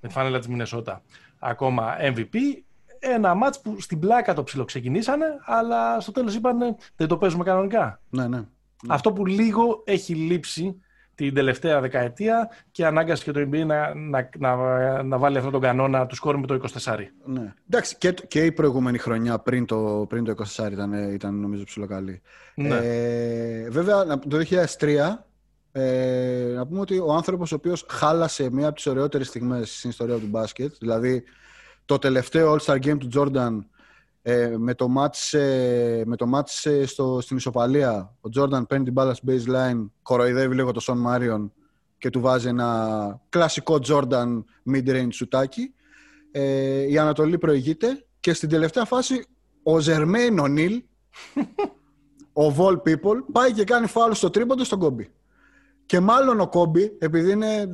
S1: με τη φανέλα της Μινεσότα ακόμα MVP. Ένα μάτς που στην πλάκα το ψιλοξεκινήσανε, αλλά στο τέλος είπαν δεν το παίζουμε κανονικά.
S2: Ναι, ναι.
S1: Αυτό που λίγο έχει λείψει την τελευταία δεκαετία και ανάγκασε και το NBA να, να, να, να βάλει αυτόν τον κανόνα του σκόρ με το 24.
S2: Ναι. Εντάξει, και, και η προηγούμενη χρονιά πριν το, πριν το 24 ήταν, ήταν νομίζω ψηλοκαλή. Ναι. Ε, βέβαια, το 2003 ε, να πούμε ότι ο άνθρωπος ο οποίος χάλασε μία από τις ωραιότερες στιγμές στην ιστορία του μπάσκετ, δηλαδή το τελευταίο All-Star Game του Jordan ε, με το match, ε, με το match ε, στο, στην ισοπαλία, ο Jordan παίρνει την μπάλα στη baseline, κοροϊδεύει λίγο το Son Marion και του βάζει ένα κλασικό Jordan mid-range σουτάκι. Ε, η Ανατολή προηγείται και στην τελευταία φάση ο Ζερμέιν Ονίλ, ο Vol People, πάει και κάνει φάουλ στο τρίποντο στον Κόμπι. Και μάλλον ο Κόμπι, επειδή είναι,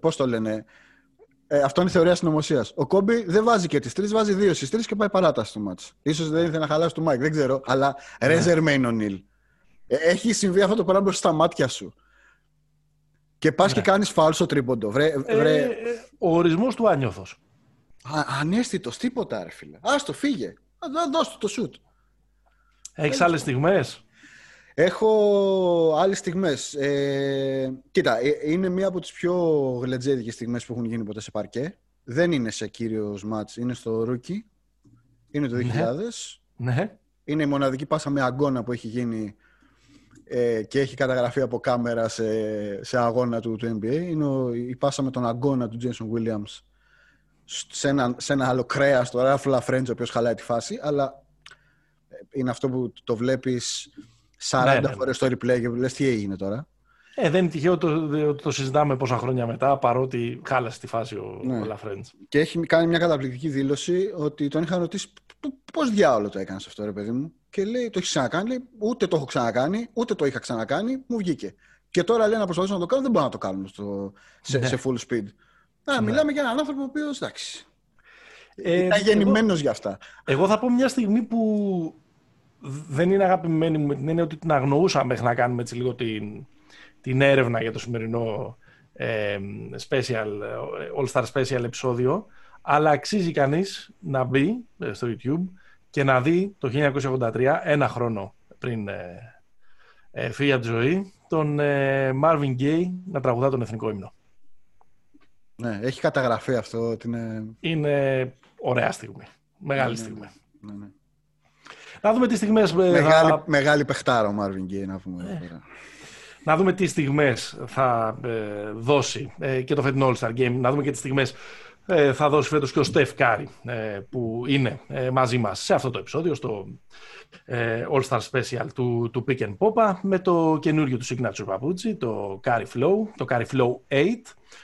S2: πώς το λένε, ε, αυτό είναι η θεωρία συνωμοσίας. Ο Κόμπι δεν βάζει και τις τρεις, βάζει δύο στις τρεις και πάει παράταση στο μάτσο. σω δεν ήθελε να χαλάσει το Μάικ, δεν ξέρω. Αλλά Ρέζερ Μέιν Ονίλ. Έχει συμβεί αυτό το πράγμα μπροστά στα μάτια σου. Και πας ναι. και κάνεις φάουλ στο τρίποντο. Βρε, ε, βρε... Ε,
S1: ο ορισμός του άνιωθος.
S2: Ανέστητος, τίποτα, ρε φίλε. Άστο, φύγε. Δώσ' το σουτ.
S1: Έχεις άλλες στιγμές;
S2: Έχω άλλες στιγμές. Ε, κοίτα, ε, είναι μία από τις πιο γλετζέδικες στιγμές που έχουν γίνει ποτέ σε παρκέ. Δεν είναι σε κύριος μάτς, είναι στο Ρούκι. Είναι το 2000.
S1: Ναι. ναι.
S2: Είναι η μοναδική πάσα με αγκώνα που έχει γίνει ε, και έχει καταγραφεί από κάμερα σε, σε αγώνα του, του NBA. Είναι η πάσα με τον αγκώνα του Jason Williams σε ένα, σε ένα άλλο κρέας, το Ralph LaFrance, ο οποίος χαλάει τη φάση, αλλά ε, είναι αυτό που το βλέπεις 40 ναι, ναι. φορές το replay και λες τι έγινε τώρα.
S1: Ε, δεν είναι τυχαίο το, το συζητάμε πόσα χρόνια μετά, παρότι χάλασε τη φάση ο, ναι. ο Λαφρέντς.
S2: Και έχει κάνει μια καταπληκτική δήλωση ότι τον είχαν ρωτήσει πώς διάολο το έκανες αυτό ρε παιδί μου; Και λέει το έχεις ξανακάνει, λέει, ούτε το έχω ξανακάνει, ούτε το είχα ξανακάνει, μου βγήκε. Και τώρα λέει να προσπαθήσω να το κάνω, δεν μπορώ να το κάνω στο, σε, ναι. σε full speed. Να, ναι. μιλάμε για έναν άνθρωπο ο οποίος εντάξει. Ε, ήταν γεννημένος για αυτά.
S1: Εγώ θα πω μια στιγμή που δεν είναι αγαπημένη μου με την έννοια ότι την αγνοούσα μέχρι να κάνουμε έτσι λίγο την, την έρευνα για το σημερινό ε, special, All Star Special επεισόδιο αλλά αξίζει κανείς να μπει ε, στο YouTube και να δει το 1983, ένα χρόνο πριν ε, ε, φύγει από τη ζωή, τον ε, Marvin Gaye να τραγουδά τον εθνικό ύμνο.
S2: Ναι, έχει καταγραφεί αυτό. είναι...
S1: είναι ωραία στιγμή. Μεγάλη ναι, ναι, στιγμή. Ναι, ναι. Να δούμε τις στιγμές... Ε,
S2: μεγάλη, θα... μεγάλη παιχτάρα ο Marvin Gaye, να πούμε. Ε.
S1: Να δούμε τις στιγμές θα ε, δώσει ε, και το φετινό All-Star Game. Να δούμε και τις στιγμές ε, θα δώσει φέτος και ο Στεφ Κάρι που είναι μαζί μας σε αυτό το επεισόδιο, στο All-Star Special του, του Pick and Pop με το καινούριο του Signature παπούτσι, το Curry Flow, το Curry Flow 8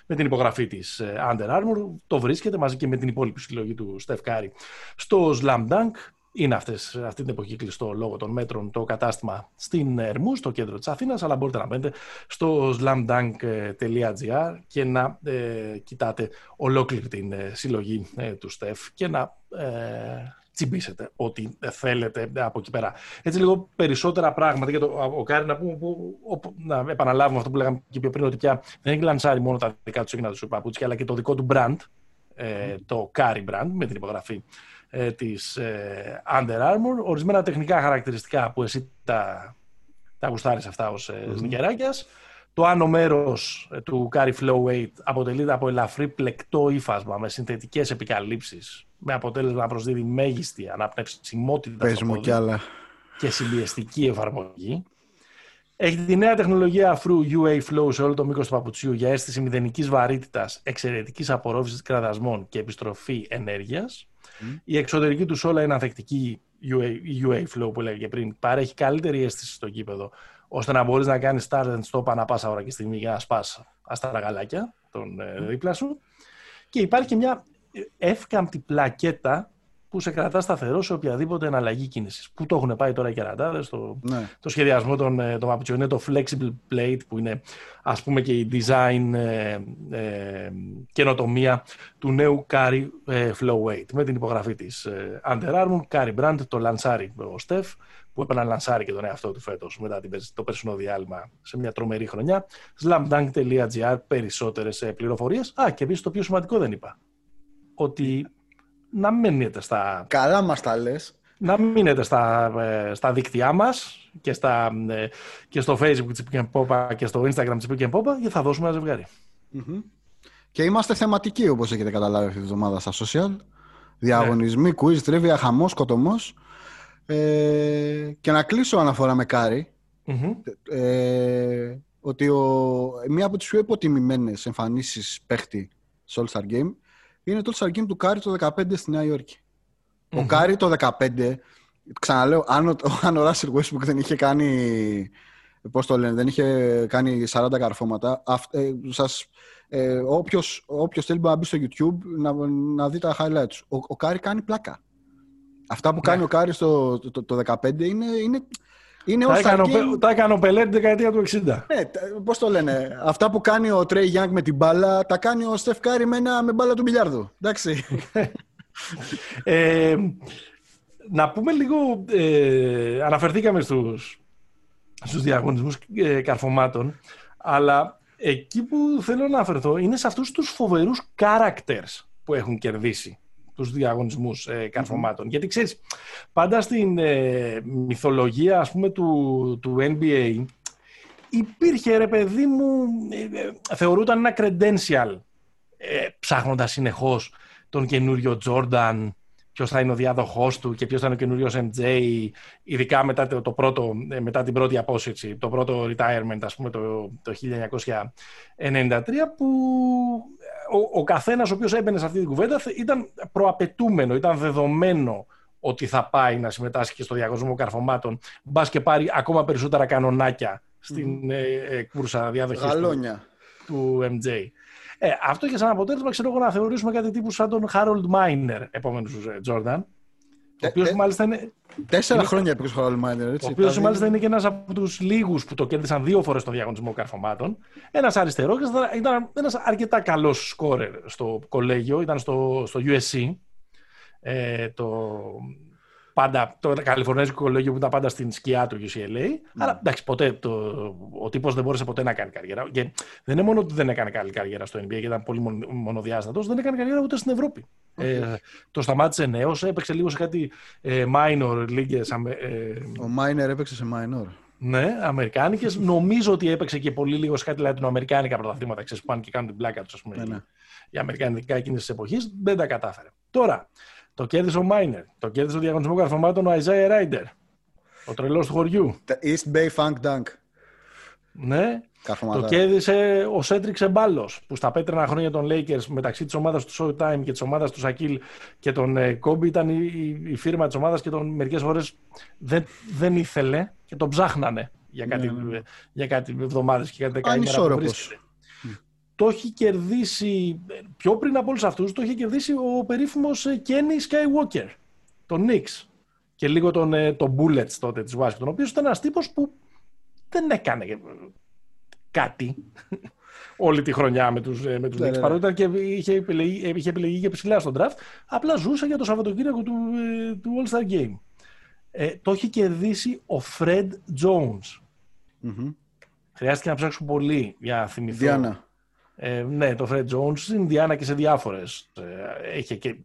S1: με την υπογραφή της Under Armour. Το βρίσκεται μαζί και με την υπόλοιπη συλλογή του Steph Curry στο Slam Dunk είναι αυτές, αυτή την εποχή κλειστό λόγω των μέτρων το κατάστημα στην Ερμού, στο κέντρο της Αθήνας, αλλά μπορείτε να μπείτε στο slamdunk.gr και να ε, κοιτάτε ολόκληρη την ε, συλλογή ε, του ΣΤΕΦ και να ε, τσιμπήσετε ό,τι θέλετε από εκεί πέρα. Έτσι λίγο περισσότερα πράγματα για το ο Κάρι να πούμε, που, να επαναλάβουμε αυτό που λέγαμε και πιο πριν, ότι πια δεν έχει λανσάρει μόνο τα δικά του σύγχρονα του παπούτσια, αλλά και το δικό του brand, ε, το Κάρι brand, με την υπογραφή ε, της ε, Under Armour. Ορισμένα τεχνικά χαρακτηριστικά που εσύ τα, τα γουστάρεις αυτά ως ε, mm Το άνω μέρος ε, του Curry Flow 8 αποτελείται από ελαφρύ πλεκτό ύφασμα με συνθετικές επικαλύψεις με αποτέλεσμα να προσδίδει μέγιστη αναπνευσιμότητα
S2: Πες μου κι άλλα.
S1: και συμπιεστική εφαρμογή. Έχει τη νέα τεχνολογία αφρού UA Flow σε όλο το μήκος του παπουτσιού για αίσθηση μηδενικής βαρύτητας, εξαιρετικής απορρόφησης κραδασμών και επιστροφή ενέργειας. Η εξωτερική τους όλα είναι ανθεκτική UA, UA flow που λέγαμε πριν. Παρέχει καλύτερη αίσθηση στο κήπεδο, ώστε να μπορείς να κάνεις start and stop ανά πάσα ώρα και στιγμή για να σπάς αστά γαλάκια τον mm. δίπλα σου. Και υπάρχει και μια εύκαμπτη πλακέτα που σε κρατά σταθερό σε οποιαδήποτε εναλλαγή κίνησης. Πού το έχουν πάει τώρα οι κερατάδες, το, ναι. το σχεδιασμό των, ε, των Είναι το flexible plate που είναι ας πούμε και η design ε, ε, καινοτομία του νέου Cari ε, Flow Weight με την υπογραφή της ε, Under Armour, Cari Brand, το λανσάρι ο Steph που επαναλανσάρει και τον εαυτό του φέτος μετά την, το περσινό διάλειμμα σε μια τρομερή χρονιά. slamdunk.gr περισσότερες πληροφορίες. Α, και επίσης το πιο σημαντικό δεν είπα. Ότι να μένετε στα.
S2: Καλά μας τα λες.
S1: να μείνετε στα, ε, στα δίκτυά μας και, στα, ε, και στο facebook της Popa και στο instagram της Pick Popa γιατί θα δώσουμε ένα ζευγάρι.
S2: Και είμαστε θεματικοί όπως έχετε καταλάβει αυτή τη εβδομάδα στα social. Διαγωνισμοί, ναι. quiz, τρίβια, χαμός, κοτομός. Ε, και να κλείσω αναφορά με καρι ε, ότι ο, μία από τις πιο υποτιμημένες εμφανίσεις παίχτη στο All-Star Game είναι το All-Star Game του Κάρι το 15 στη Νέα Υόρκη. Ο Κάρι το 15, ξαναλέω, αν ο, αν ο Russell Westbrook δεν είχε κάνει, πώς το λένε, δεν είχε κάνει 40 καρφώματα, ε, σας, ε, όποιος, όποιος θέλει να μπει στο YouTube να, να δει τα highlights. Ο, ο Κάρι κάνει πλάκα. Αυτά που κάνει ναι. ο Κάρι το, το, το, 15 είναι, είναι είναι
S1: τα, έκανε, game... τα έκανε ο Πελέ την δεκαετία του 60. Ναι,
S2: πώς το λένε. Αυτά που κάνει ο Τρέι Γιάνγκ με την μπάλα, τα κάνει ο Στεφ Κάρι με, ένα, με μπάλα του μπιλιάρδου. Εντάξει.
S1: ε, να πούμε λίγο, ε, αναφερθήκαμε στους, στους διαγωνισμούς ε, καρφωμάτων, αλλά εκεί που θέλω να αναφερθώ είναι σε αυτούς τους φοβερούς characters που έχουν κερδίσει τους διαγωνισμούς ε, καρφωμάτων. Γιατί ξέρεις, πάντα στην ε, μυθολογία ας πούμε του, του NBA υπήρχε ρε παιδί μου, ε, ε, θεωρούταν ένα credential ε, ψάχνοντας συνεχώς τον καινούριο Jordan, ποιος θα είναι ο διάδοχός του και ποιος θα είναι ο καινούριος MJ, ειδικά μετά, το, πρώτο, μετά την πρώτη απόσυρση, το πρώτο retirement, ας πούμε, το, το 1993, που ο, ο καθένας ο οποίος έμπαινε σε αυτή την κουβέντα ήταν προαπαιτούμενο, ήταν δεδομένο ότι θα πάει να συμμετάσχει και στο διαγωνισμό καρφωμάτων, μπας και πάρει ακόμα περισσότερα κανονάκια στην mm. ε, κούρσα διάδοχη του, του MJ. Ε, αυτό είχε σαν αποτέλεσμα, ξέρω εγώ, να θεωρήσουμε κάτι τύπου σαν τον Harold Miner, επόμενος του Τζόρνταν. Ο οποίος μάλιστα είναι.
S2: Τέσσερα είναι... χρόνια έπαιξε ο Harold Miner, έτσι.
S1: Ο οποίος μάλιστα είναι και ένας από τους λίγους που το κέρδισαν δύο φορές στο διαγωνισμό καρφωμάτων. Ένας αριστερός και ήταν ένας αρκετά καλός σκόρερ στο κολέγιο, ήταν στο, στο USC. Ε, το, πάντα, το Καλιφορνέζικο κολέγιο που ήταν πάντα στην σκιά του UCLA. Mm. Αλλά εντάξει, ποτέ το, ο τύπος δεν μπόρεσε ποτέ να κάνει καριέρα. Και δεν είναι μόνο ότι δεν έκανε καλή καριέρα στο NBA και ήταν πολύ μονοδιάστατος, δεν έκανε καριέρα ούτε στην Ευρώπη. Okay. Ε, το σταμάτησε νέος, έπαιξε λίγο σε κάτι ε, minor λίγες. Ε,
S2: ο minor έπαιξε σε minor.
S1: Ναι, Αμερικάνικες. Νομίζω ότι έπαιξε και πολύ λίγο σε κάτι λατινοαμερικάνικα πρωταθλήματα. Ξέρεις που πάνε και κάνουν την πλάκα τους, ας πούμε. Ναι, ναι. Οι Αμερικανικά εκείνη της εποχής δεν τα κατάφερε. Τώρα, το κέρδισε ο Μάινερ. Το κέρδισε ο διαγωνισμός καρφωμάτων ο Isaiah Ράιντερ. Ο τρελός του χωριού.
S2: The East Bay Funk Dunk.
S1: Ναι. Το κέρδισε ο Σέντρικ Εμπάλο, που στα πέτρινα χρόνια των Lakers μεταξύ της ομάδας του Showtime και της ομάδας του Σακίλ και τον Κόμπι ε, ήταν η, η, φίρμα της ομάδας και τον μερικές φορές δεν, δεν ήθελε και τον ψάχνανε για κάτι, ναι, ναι. για κάτι εβδομάδες και κάτι δεκαετία το έχει κερδίσει, πιο πριν από όλους αυτούς, το έχει κερδίσει ο περίφημος ε, Kenny Skywalker, τον Knicks και λίγο τον, ε, τον Bullets τότε της Washington, ο οποίος ήταν ένας τύπος που δεν έκανε ε, κάτι όλη τη χρονιά με τους, με τους ναι, Knicks, ναι, παρότι και είχε επιλεγεί, είχε επιλεγεί και ψηλά στον draft, απλά ζούσε για το Σαββατοκύριακο του, του All-Star Game. Ε, το έχει κερδίσει ο Fred Jones. mm Χρειάστηκε να ψάξω πολύ για να θυμηθώ.
S2: Διάννα.
S1: Ε, ναι, το Fred Jones στην Ινδιάνα και σε διάφορες. Ε, έχει και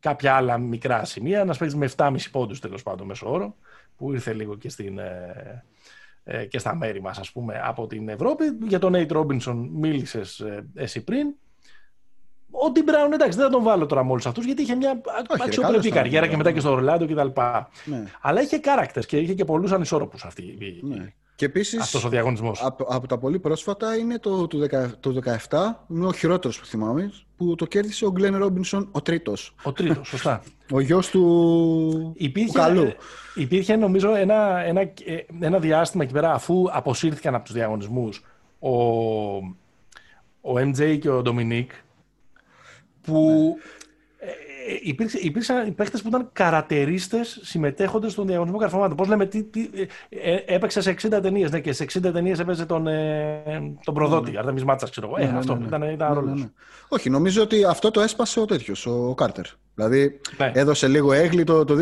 S1: κάποια άλλα μικρά σημεία. Ένας παίξει με 7,5 πόντους τέλος πάντων μέσω όρο, που ήρθε λίγο και, στην, ε, ε, και στα μέρη μας, ας πούμε, από την Ευρώπη. Για τον Nate Robinson μίλησες ε, εσύ πριν. Ο Tim Brown, εντάξει, δεν θα τον βάλω τώρα με όλους αυτούς, γιατί είχε μια αξιοπρεπή καριέρα και μετά και στο Ρολάντο κτλ. Ναι. Αλλά είχε characters και είχε και πολλούς ανισόρροπους αυτή ναι.
S2: Και επίσης.
S1: Αυτός ο διαγωνισμός.
S2: Από, από, τα πολύ πρόσφατα είναι το, το, το 17, είναι ο χειρότερος που θυμάμαι, που το κέρδισε ο Γκλέν Ρόμπινσον ο τρίτος.
S1: Ο τρίτος, σωστά.
S2: ο γιος του, υπήρχε, καλού.
S1: Υπήρχε νομίζω ένα, ένα, ένα διάστημα εκεί πέρα, αφού αποσύρθηκαν από τους διαγωνισμούς ο, ο MJ και ο Ντομινίκ, που ναι υπήρξε, υπήρξαν παίχτε που ήταν καρατερίστες συμμετέχοντες στον διαγωνισμό καρφωμάτων. Πώς λέμε, τι, τι, ε, ε έπαιξε σε 60 ταινίες. Ναι, και σε 60 ταινίες έπαιζε τον, ε, τον προδότη. Ναι, ναι. Αρτέμις Μάτσας, ξέρω εγώ. Ναι, ε, ναι, αυτό ναι, ήταν, ήταν ρόλος. Ναι,
S2: Όχι, νομίζω ότι αυτό το έσπασε ο τέτοιος, ο Κάρτερ. Δηλαδή έδωσε λίγο αίγλη το, το 2000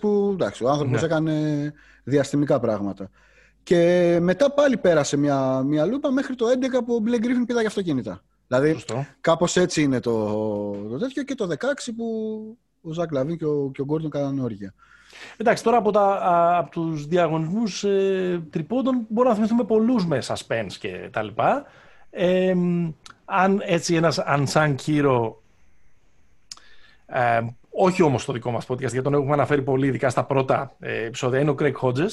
S2: που εντάξει, ο άνθρωπος έκανε διαστημικά πράγματα. Και μετά πάλι πέρασε μια, μια λούπα μέχρι το 11 που ο Μπλέικ Γκρίφιν πήδαγε αυτοκίνητα. Δηλαδή, κάπως έτσι είναι το, το τέτοιο και το 16 που ο Ζακ Λαβίν και ο, και ο Γκόρντον κάνανε όργια.
S1: Εντάξει, τώρα από, τα, από τους διαγωνισμούς ε, τριπώντων μπορούμε να θυμηθούμε πολλούς με suspense και τα λοιπά. Ε, αν έτσι ένας unsung hero, ε, όχι όμως το δικό μας podcast, γιατί τον έχουμε αναφέρει πολύ, ειδικά στα πρώτα ε, επεισόδια, είναι ο Craig Hodges,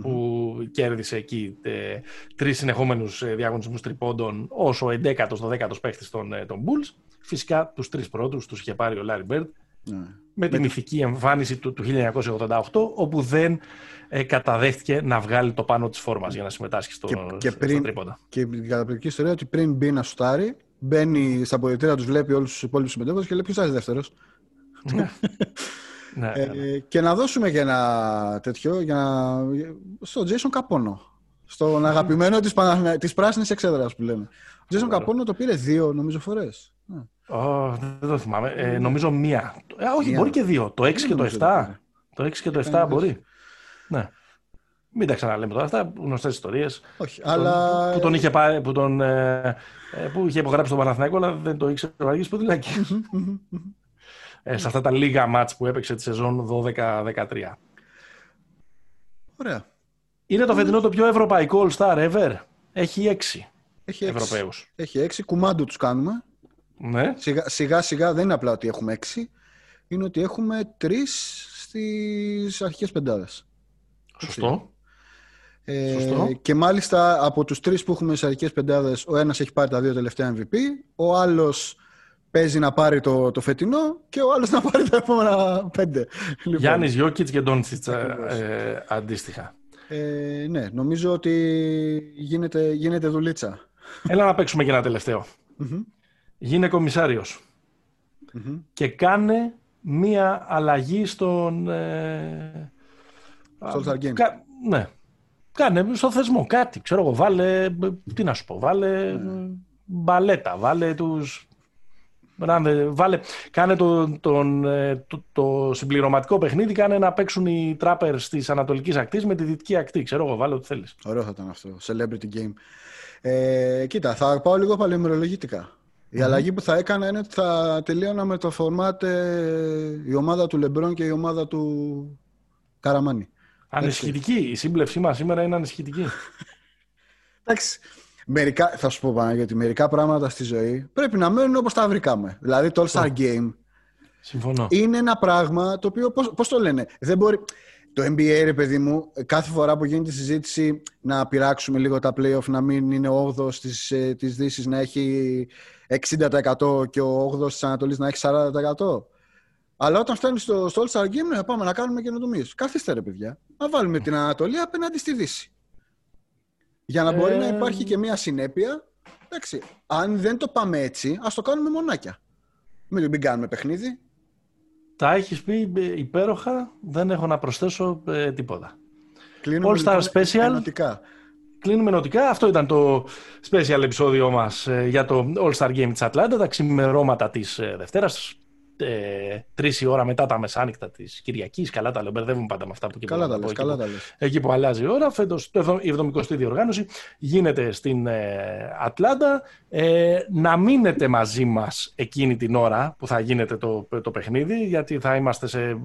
S1: που κέρδισε εκεί ε, τρεις συνεχόμενους ε, διαγωνισμούς τριπώντων ως ο 11ος, 12ος παίχτης των, ε, των Bulls. Φυσικά τους τρεις πρώτους τους είχε πάρει ο Larry Bird. Ναι. Με την ηθική εμφάνιση του, του 1988, όπου δεν ε, καταδέχτηκε να βγάλει το πάνω της φόρμας για να συμμετάσχει στο, και, και πριν, τρίποντα.
S2: Και η καταπληκτική ιστορία ότι πριν μπει να σουτάρει, μπαίνει στα πολιτεία, τους βλέπει όλους τους υπόλοιπους συμμετέχοντες και λέει ποιος θα είναι δεύτερος; Ναι. Ναι, ε, ναι, και να δώσουμε και ένα τέτοιο για να... στο Jason Καπόνο. Στον αγαπημένο της, της πράσινης εξέδρας που λέμε. Ο Jason Καπόνο το πήρε δύο νομίζω φορές.
S1: Oh, δεν το θυμάμαι. Ε, νομίζω μία. Ε, όχι, μία. μπορεί και δύο. Το 6 και το 7. Το 6 και το 7 μπορεί. Ναι. Μην τα ξαναλέμε τώρα αυτά, γνωστές ιστορίες.
S2: Όχι, αλλά.
S1: Που τον είχε, πάρει, που τον, ε, που είχε υπογράψει τον Παναθηναϊκό, αλλά δεν το ήξερε ο Αργή Ποδηλάκη. Ε, σε αυτά τα λίγα μάτς που έπαιξε τη σεζόν 12-13.
S2: Ωραία.
S1: Είναι το φετινό το πιο ευρωπαϊκό All-Star ever. Έχει έξι Έχει Ευρωπαίους.
S2: Έχει έξι. Κουμάντου τους κάνουμε.
S1: Ναι.
S2: Σιγά, σιγά σιγά δεν είναι απλά ότι έχουμε έξι. Είναι ότι έχουμε τρεις στις αρχικές πεντάδες.
S1: Σωστό.
S2: Ε, Σωστό. Και μάλιστα από τους τρεις που έχουμε στις αρχικές πεντάδες, ο ένας έχει πάρει τα δύο τελευταία MVP, ο άλλος παίζει να πάρει το, το φετινό και ο άλλος να πάρει τα επόμενα πέντε.
S1: Λοιπόν. Γιάννης Γιώκητς και Ντόντσιτς ε, ε, αντίστοιχα.
S2: Ε, ναι, νομίζω ότι γίνεται, γίνεται δουλίτσα.
S1: Έλα να παίξουμε και ένα τελευταίο. Γίνε και κάνε μία αλλαγή στον... Ε,
S2: στο
S1: κα, ναι. Κάνε στο θεσμό κάτι. Ξέρω εγώ, βάλε... Τι να σου πω, βάλε... Ναι. Μπαλέτα, βάλε τους Βάλε, κάνε το, τον, ε, το, το, συμπληρωματικό παιχνίδι, κάνε να παίξουν οι τράπερς της Ανατολικής Ακτής με τη Δυτική Ακτή. Ξέρω εγώ, βάλε ό,τι θέλεις.
S2: Ωραίο θα ήταν αυτό. Celebrity game. Ε, κοίτα, θα πάω λίγο παλαιομερολογητικά. Η mm-hmm. αλλαγή που θα έκανα είναι ότι θα τελείωνα με το φορμάτ η ομάδα του Λεμπρόν και η ομάδα του Καραμάνη.
S1: Ανησυχητική. Η σύμπλευσή μας σήμερα είναι ανησυχητική.
S2: Εντάξει. Μερικά, θα σου πω πάνω, γιατί μερικά πράγματα στη ζωή πρέπει να μένουν όπως τα βρήκαμε. Δηλαδή το All-Star Game
S1: Συμφωνώ.
S2: είναι ένα πράγμα το οποίο, πώς, πώς το λένε, δεν μπορεί... Το NBA, ρε παιδί μου, κάθε φορά που γίνεται συζήτηση να πειράξουμε λίγο τα playoff, να μην είναι ο 8 της, ε, της Δύσης να έχει 60% και ο 8 της Ανατολής να έχει 40%. Αλλά όταν φτάνει στο, στο All-Star Game, να πάμε να κάνουμε καινοτομίες. Καθίστε, ρε παιδιά. Να βάλουμε την Ανατολή απέναντι στη Δύση. Για να μπορεί να ε. υπάρχει και μια συνέπεια. Εντάξει, αν δεν το πάμε έτσι, ας το κάνουμε μονάκια. Μην, μην κάνουμε παιχνίδι.
S1: Τα έχεις πει ε, υπέροχα. Δεν έχω να προσθέσω ε, τίποτα.
S2: Κλείνουμε All Star λοιπόν, Special. Ενωτικά.
S1: Κλείνουμε ενωτικά. Αυτό ήταν το special επεισόδιο μας για το All Star Game της Ατλάντα, τα ξημερώματα της Δευτέρας ε, τρεις η ώρα μετά τα μεσάνυχτα της Κυριακής. Καλά τα λέω, μπερδεύουμε πάντα με αυτά που
S2: καλά τα λες, καλά τα
S1: Εκεί που αλλάζει η ώρα. Φέτος η 70η διοργάνωση γίνεται στην ε, Ατλάντα. Ε, να μείνετε μαζί μας εκείνη την ώρα που θα γίνεται το, το παιχνίδι, γιατί θα είμαστε σε,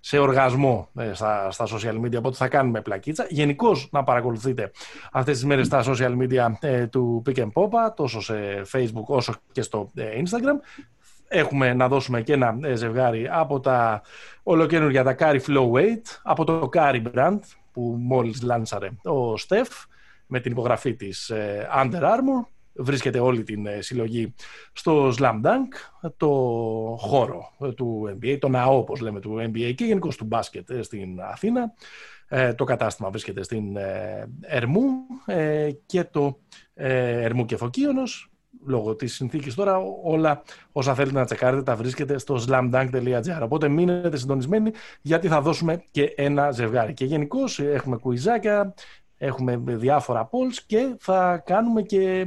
S1: σε οργασμό ε, στα, στα social media, οπότε θα κάνουμε πλακίτσα. Γενικώς να παρακολουθείτε αυτές τις μέρες στα social media ε, του Pick and Popa, τόσο σε Facebook όσο και στο Instagram έχουμε να δώσουμε και ένα ε, ζευγάρι από τα ολοκένουργια τα Curry Flow Weight, από το Curry Brand που μόλις λάνσαρε ο Στεφ με την υπογραφή της ε, Under Armour. Βρίσκεται όλη την ε, συλλογή στο Slam Dunk, το χώρο του NBA, το ναό όπως λέμε του NBA και γενικώς του μπάσκετ στην Αθήνα. Το κατάστημα βρίσκεται στην Ερμού και το Ερμού και Φωκίωνος λόγω της συνθήκης τώρα όλα όσα θέλετε να τσεκάρετε τα βρίσκετε στο slamdunk.gr οπότε μείνετε συντονισμένοι γιατί θα δώσουμε και ένα ζευγάρι. Και γενικώ έχουμε κουιζάκια έχουμε διάφορα polls και θα κάνουμε και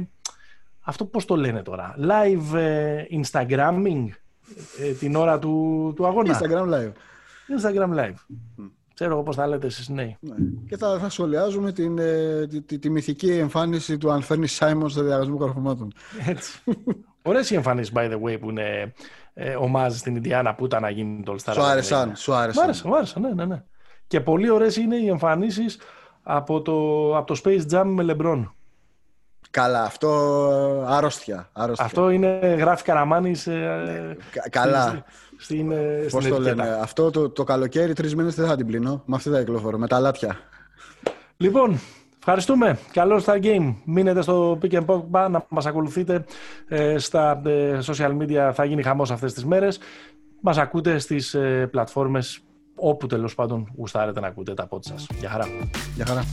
S1: αυτό πώς το λένε τώρα live ε, instagramming ε, την ώρα του, του αγώνα.
S2: Instagram live.
S1: Instagram live Ξέρω εγώ πώς θα λέτε εσείς νέοι. Ναι.
S2: Και θα, θα σχολιάζουμε την, ε, τη, τη, τη, μυθική εμφάνιση του Ανφέρνη Σάιμονς στο διαγωνισμό καρφωμάτων.
S1: Έτσι. Ωραίες οι εμφανίσεις, by the way, που είναι ε, ομάζ στην Ινδιάνα που ήταν να γίνει το All-Star.
S2: Σου άρεσαν, σου άρεσαν.
S1: Μ' άρεσαν, ναι, ναι, ναι. Και πολύ ωραίες είναι οι εμφανίσεις από το, από το Space Jam με LeBron.
S2: Καλά, αυτό άρρωστια. άρρωστια.
S1: Αυτό είναι γράφει Καραμάνης ε,
S2: καλά.
S1: Στην, ε,
S2: Πώς το λένε, αυτό το, το καλοκαίρι τρεις μήνες δεν θα την πλύνω, με αυτή θα κυκλοφορώ, με τα λάτια.
S1: Λοιπόν, ευχαριστούμε. Καλό Star Game. Μείνετε στο Pick and Pop να μας ακολουθείτε ε, στα social media. Θα γίνει χαμός αυτές τις μέρες. Μας ακούτε στις πλατφόρμες όπου τέλος πάντων γουστάρετε να ακούτε τα πόδια σας. Γεια χαρά.
S2: Γεια χαρά.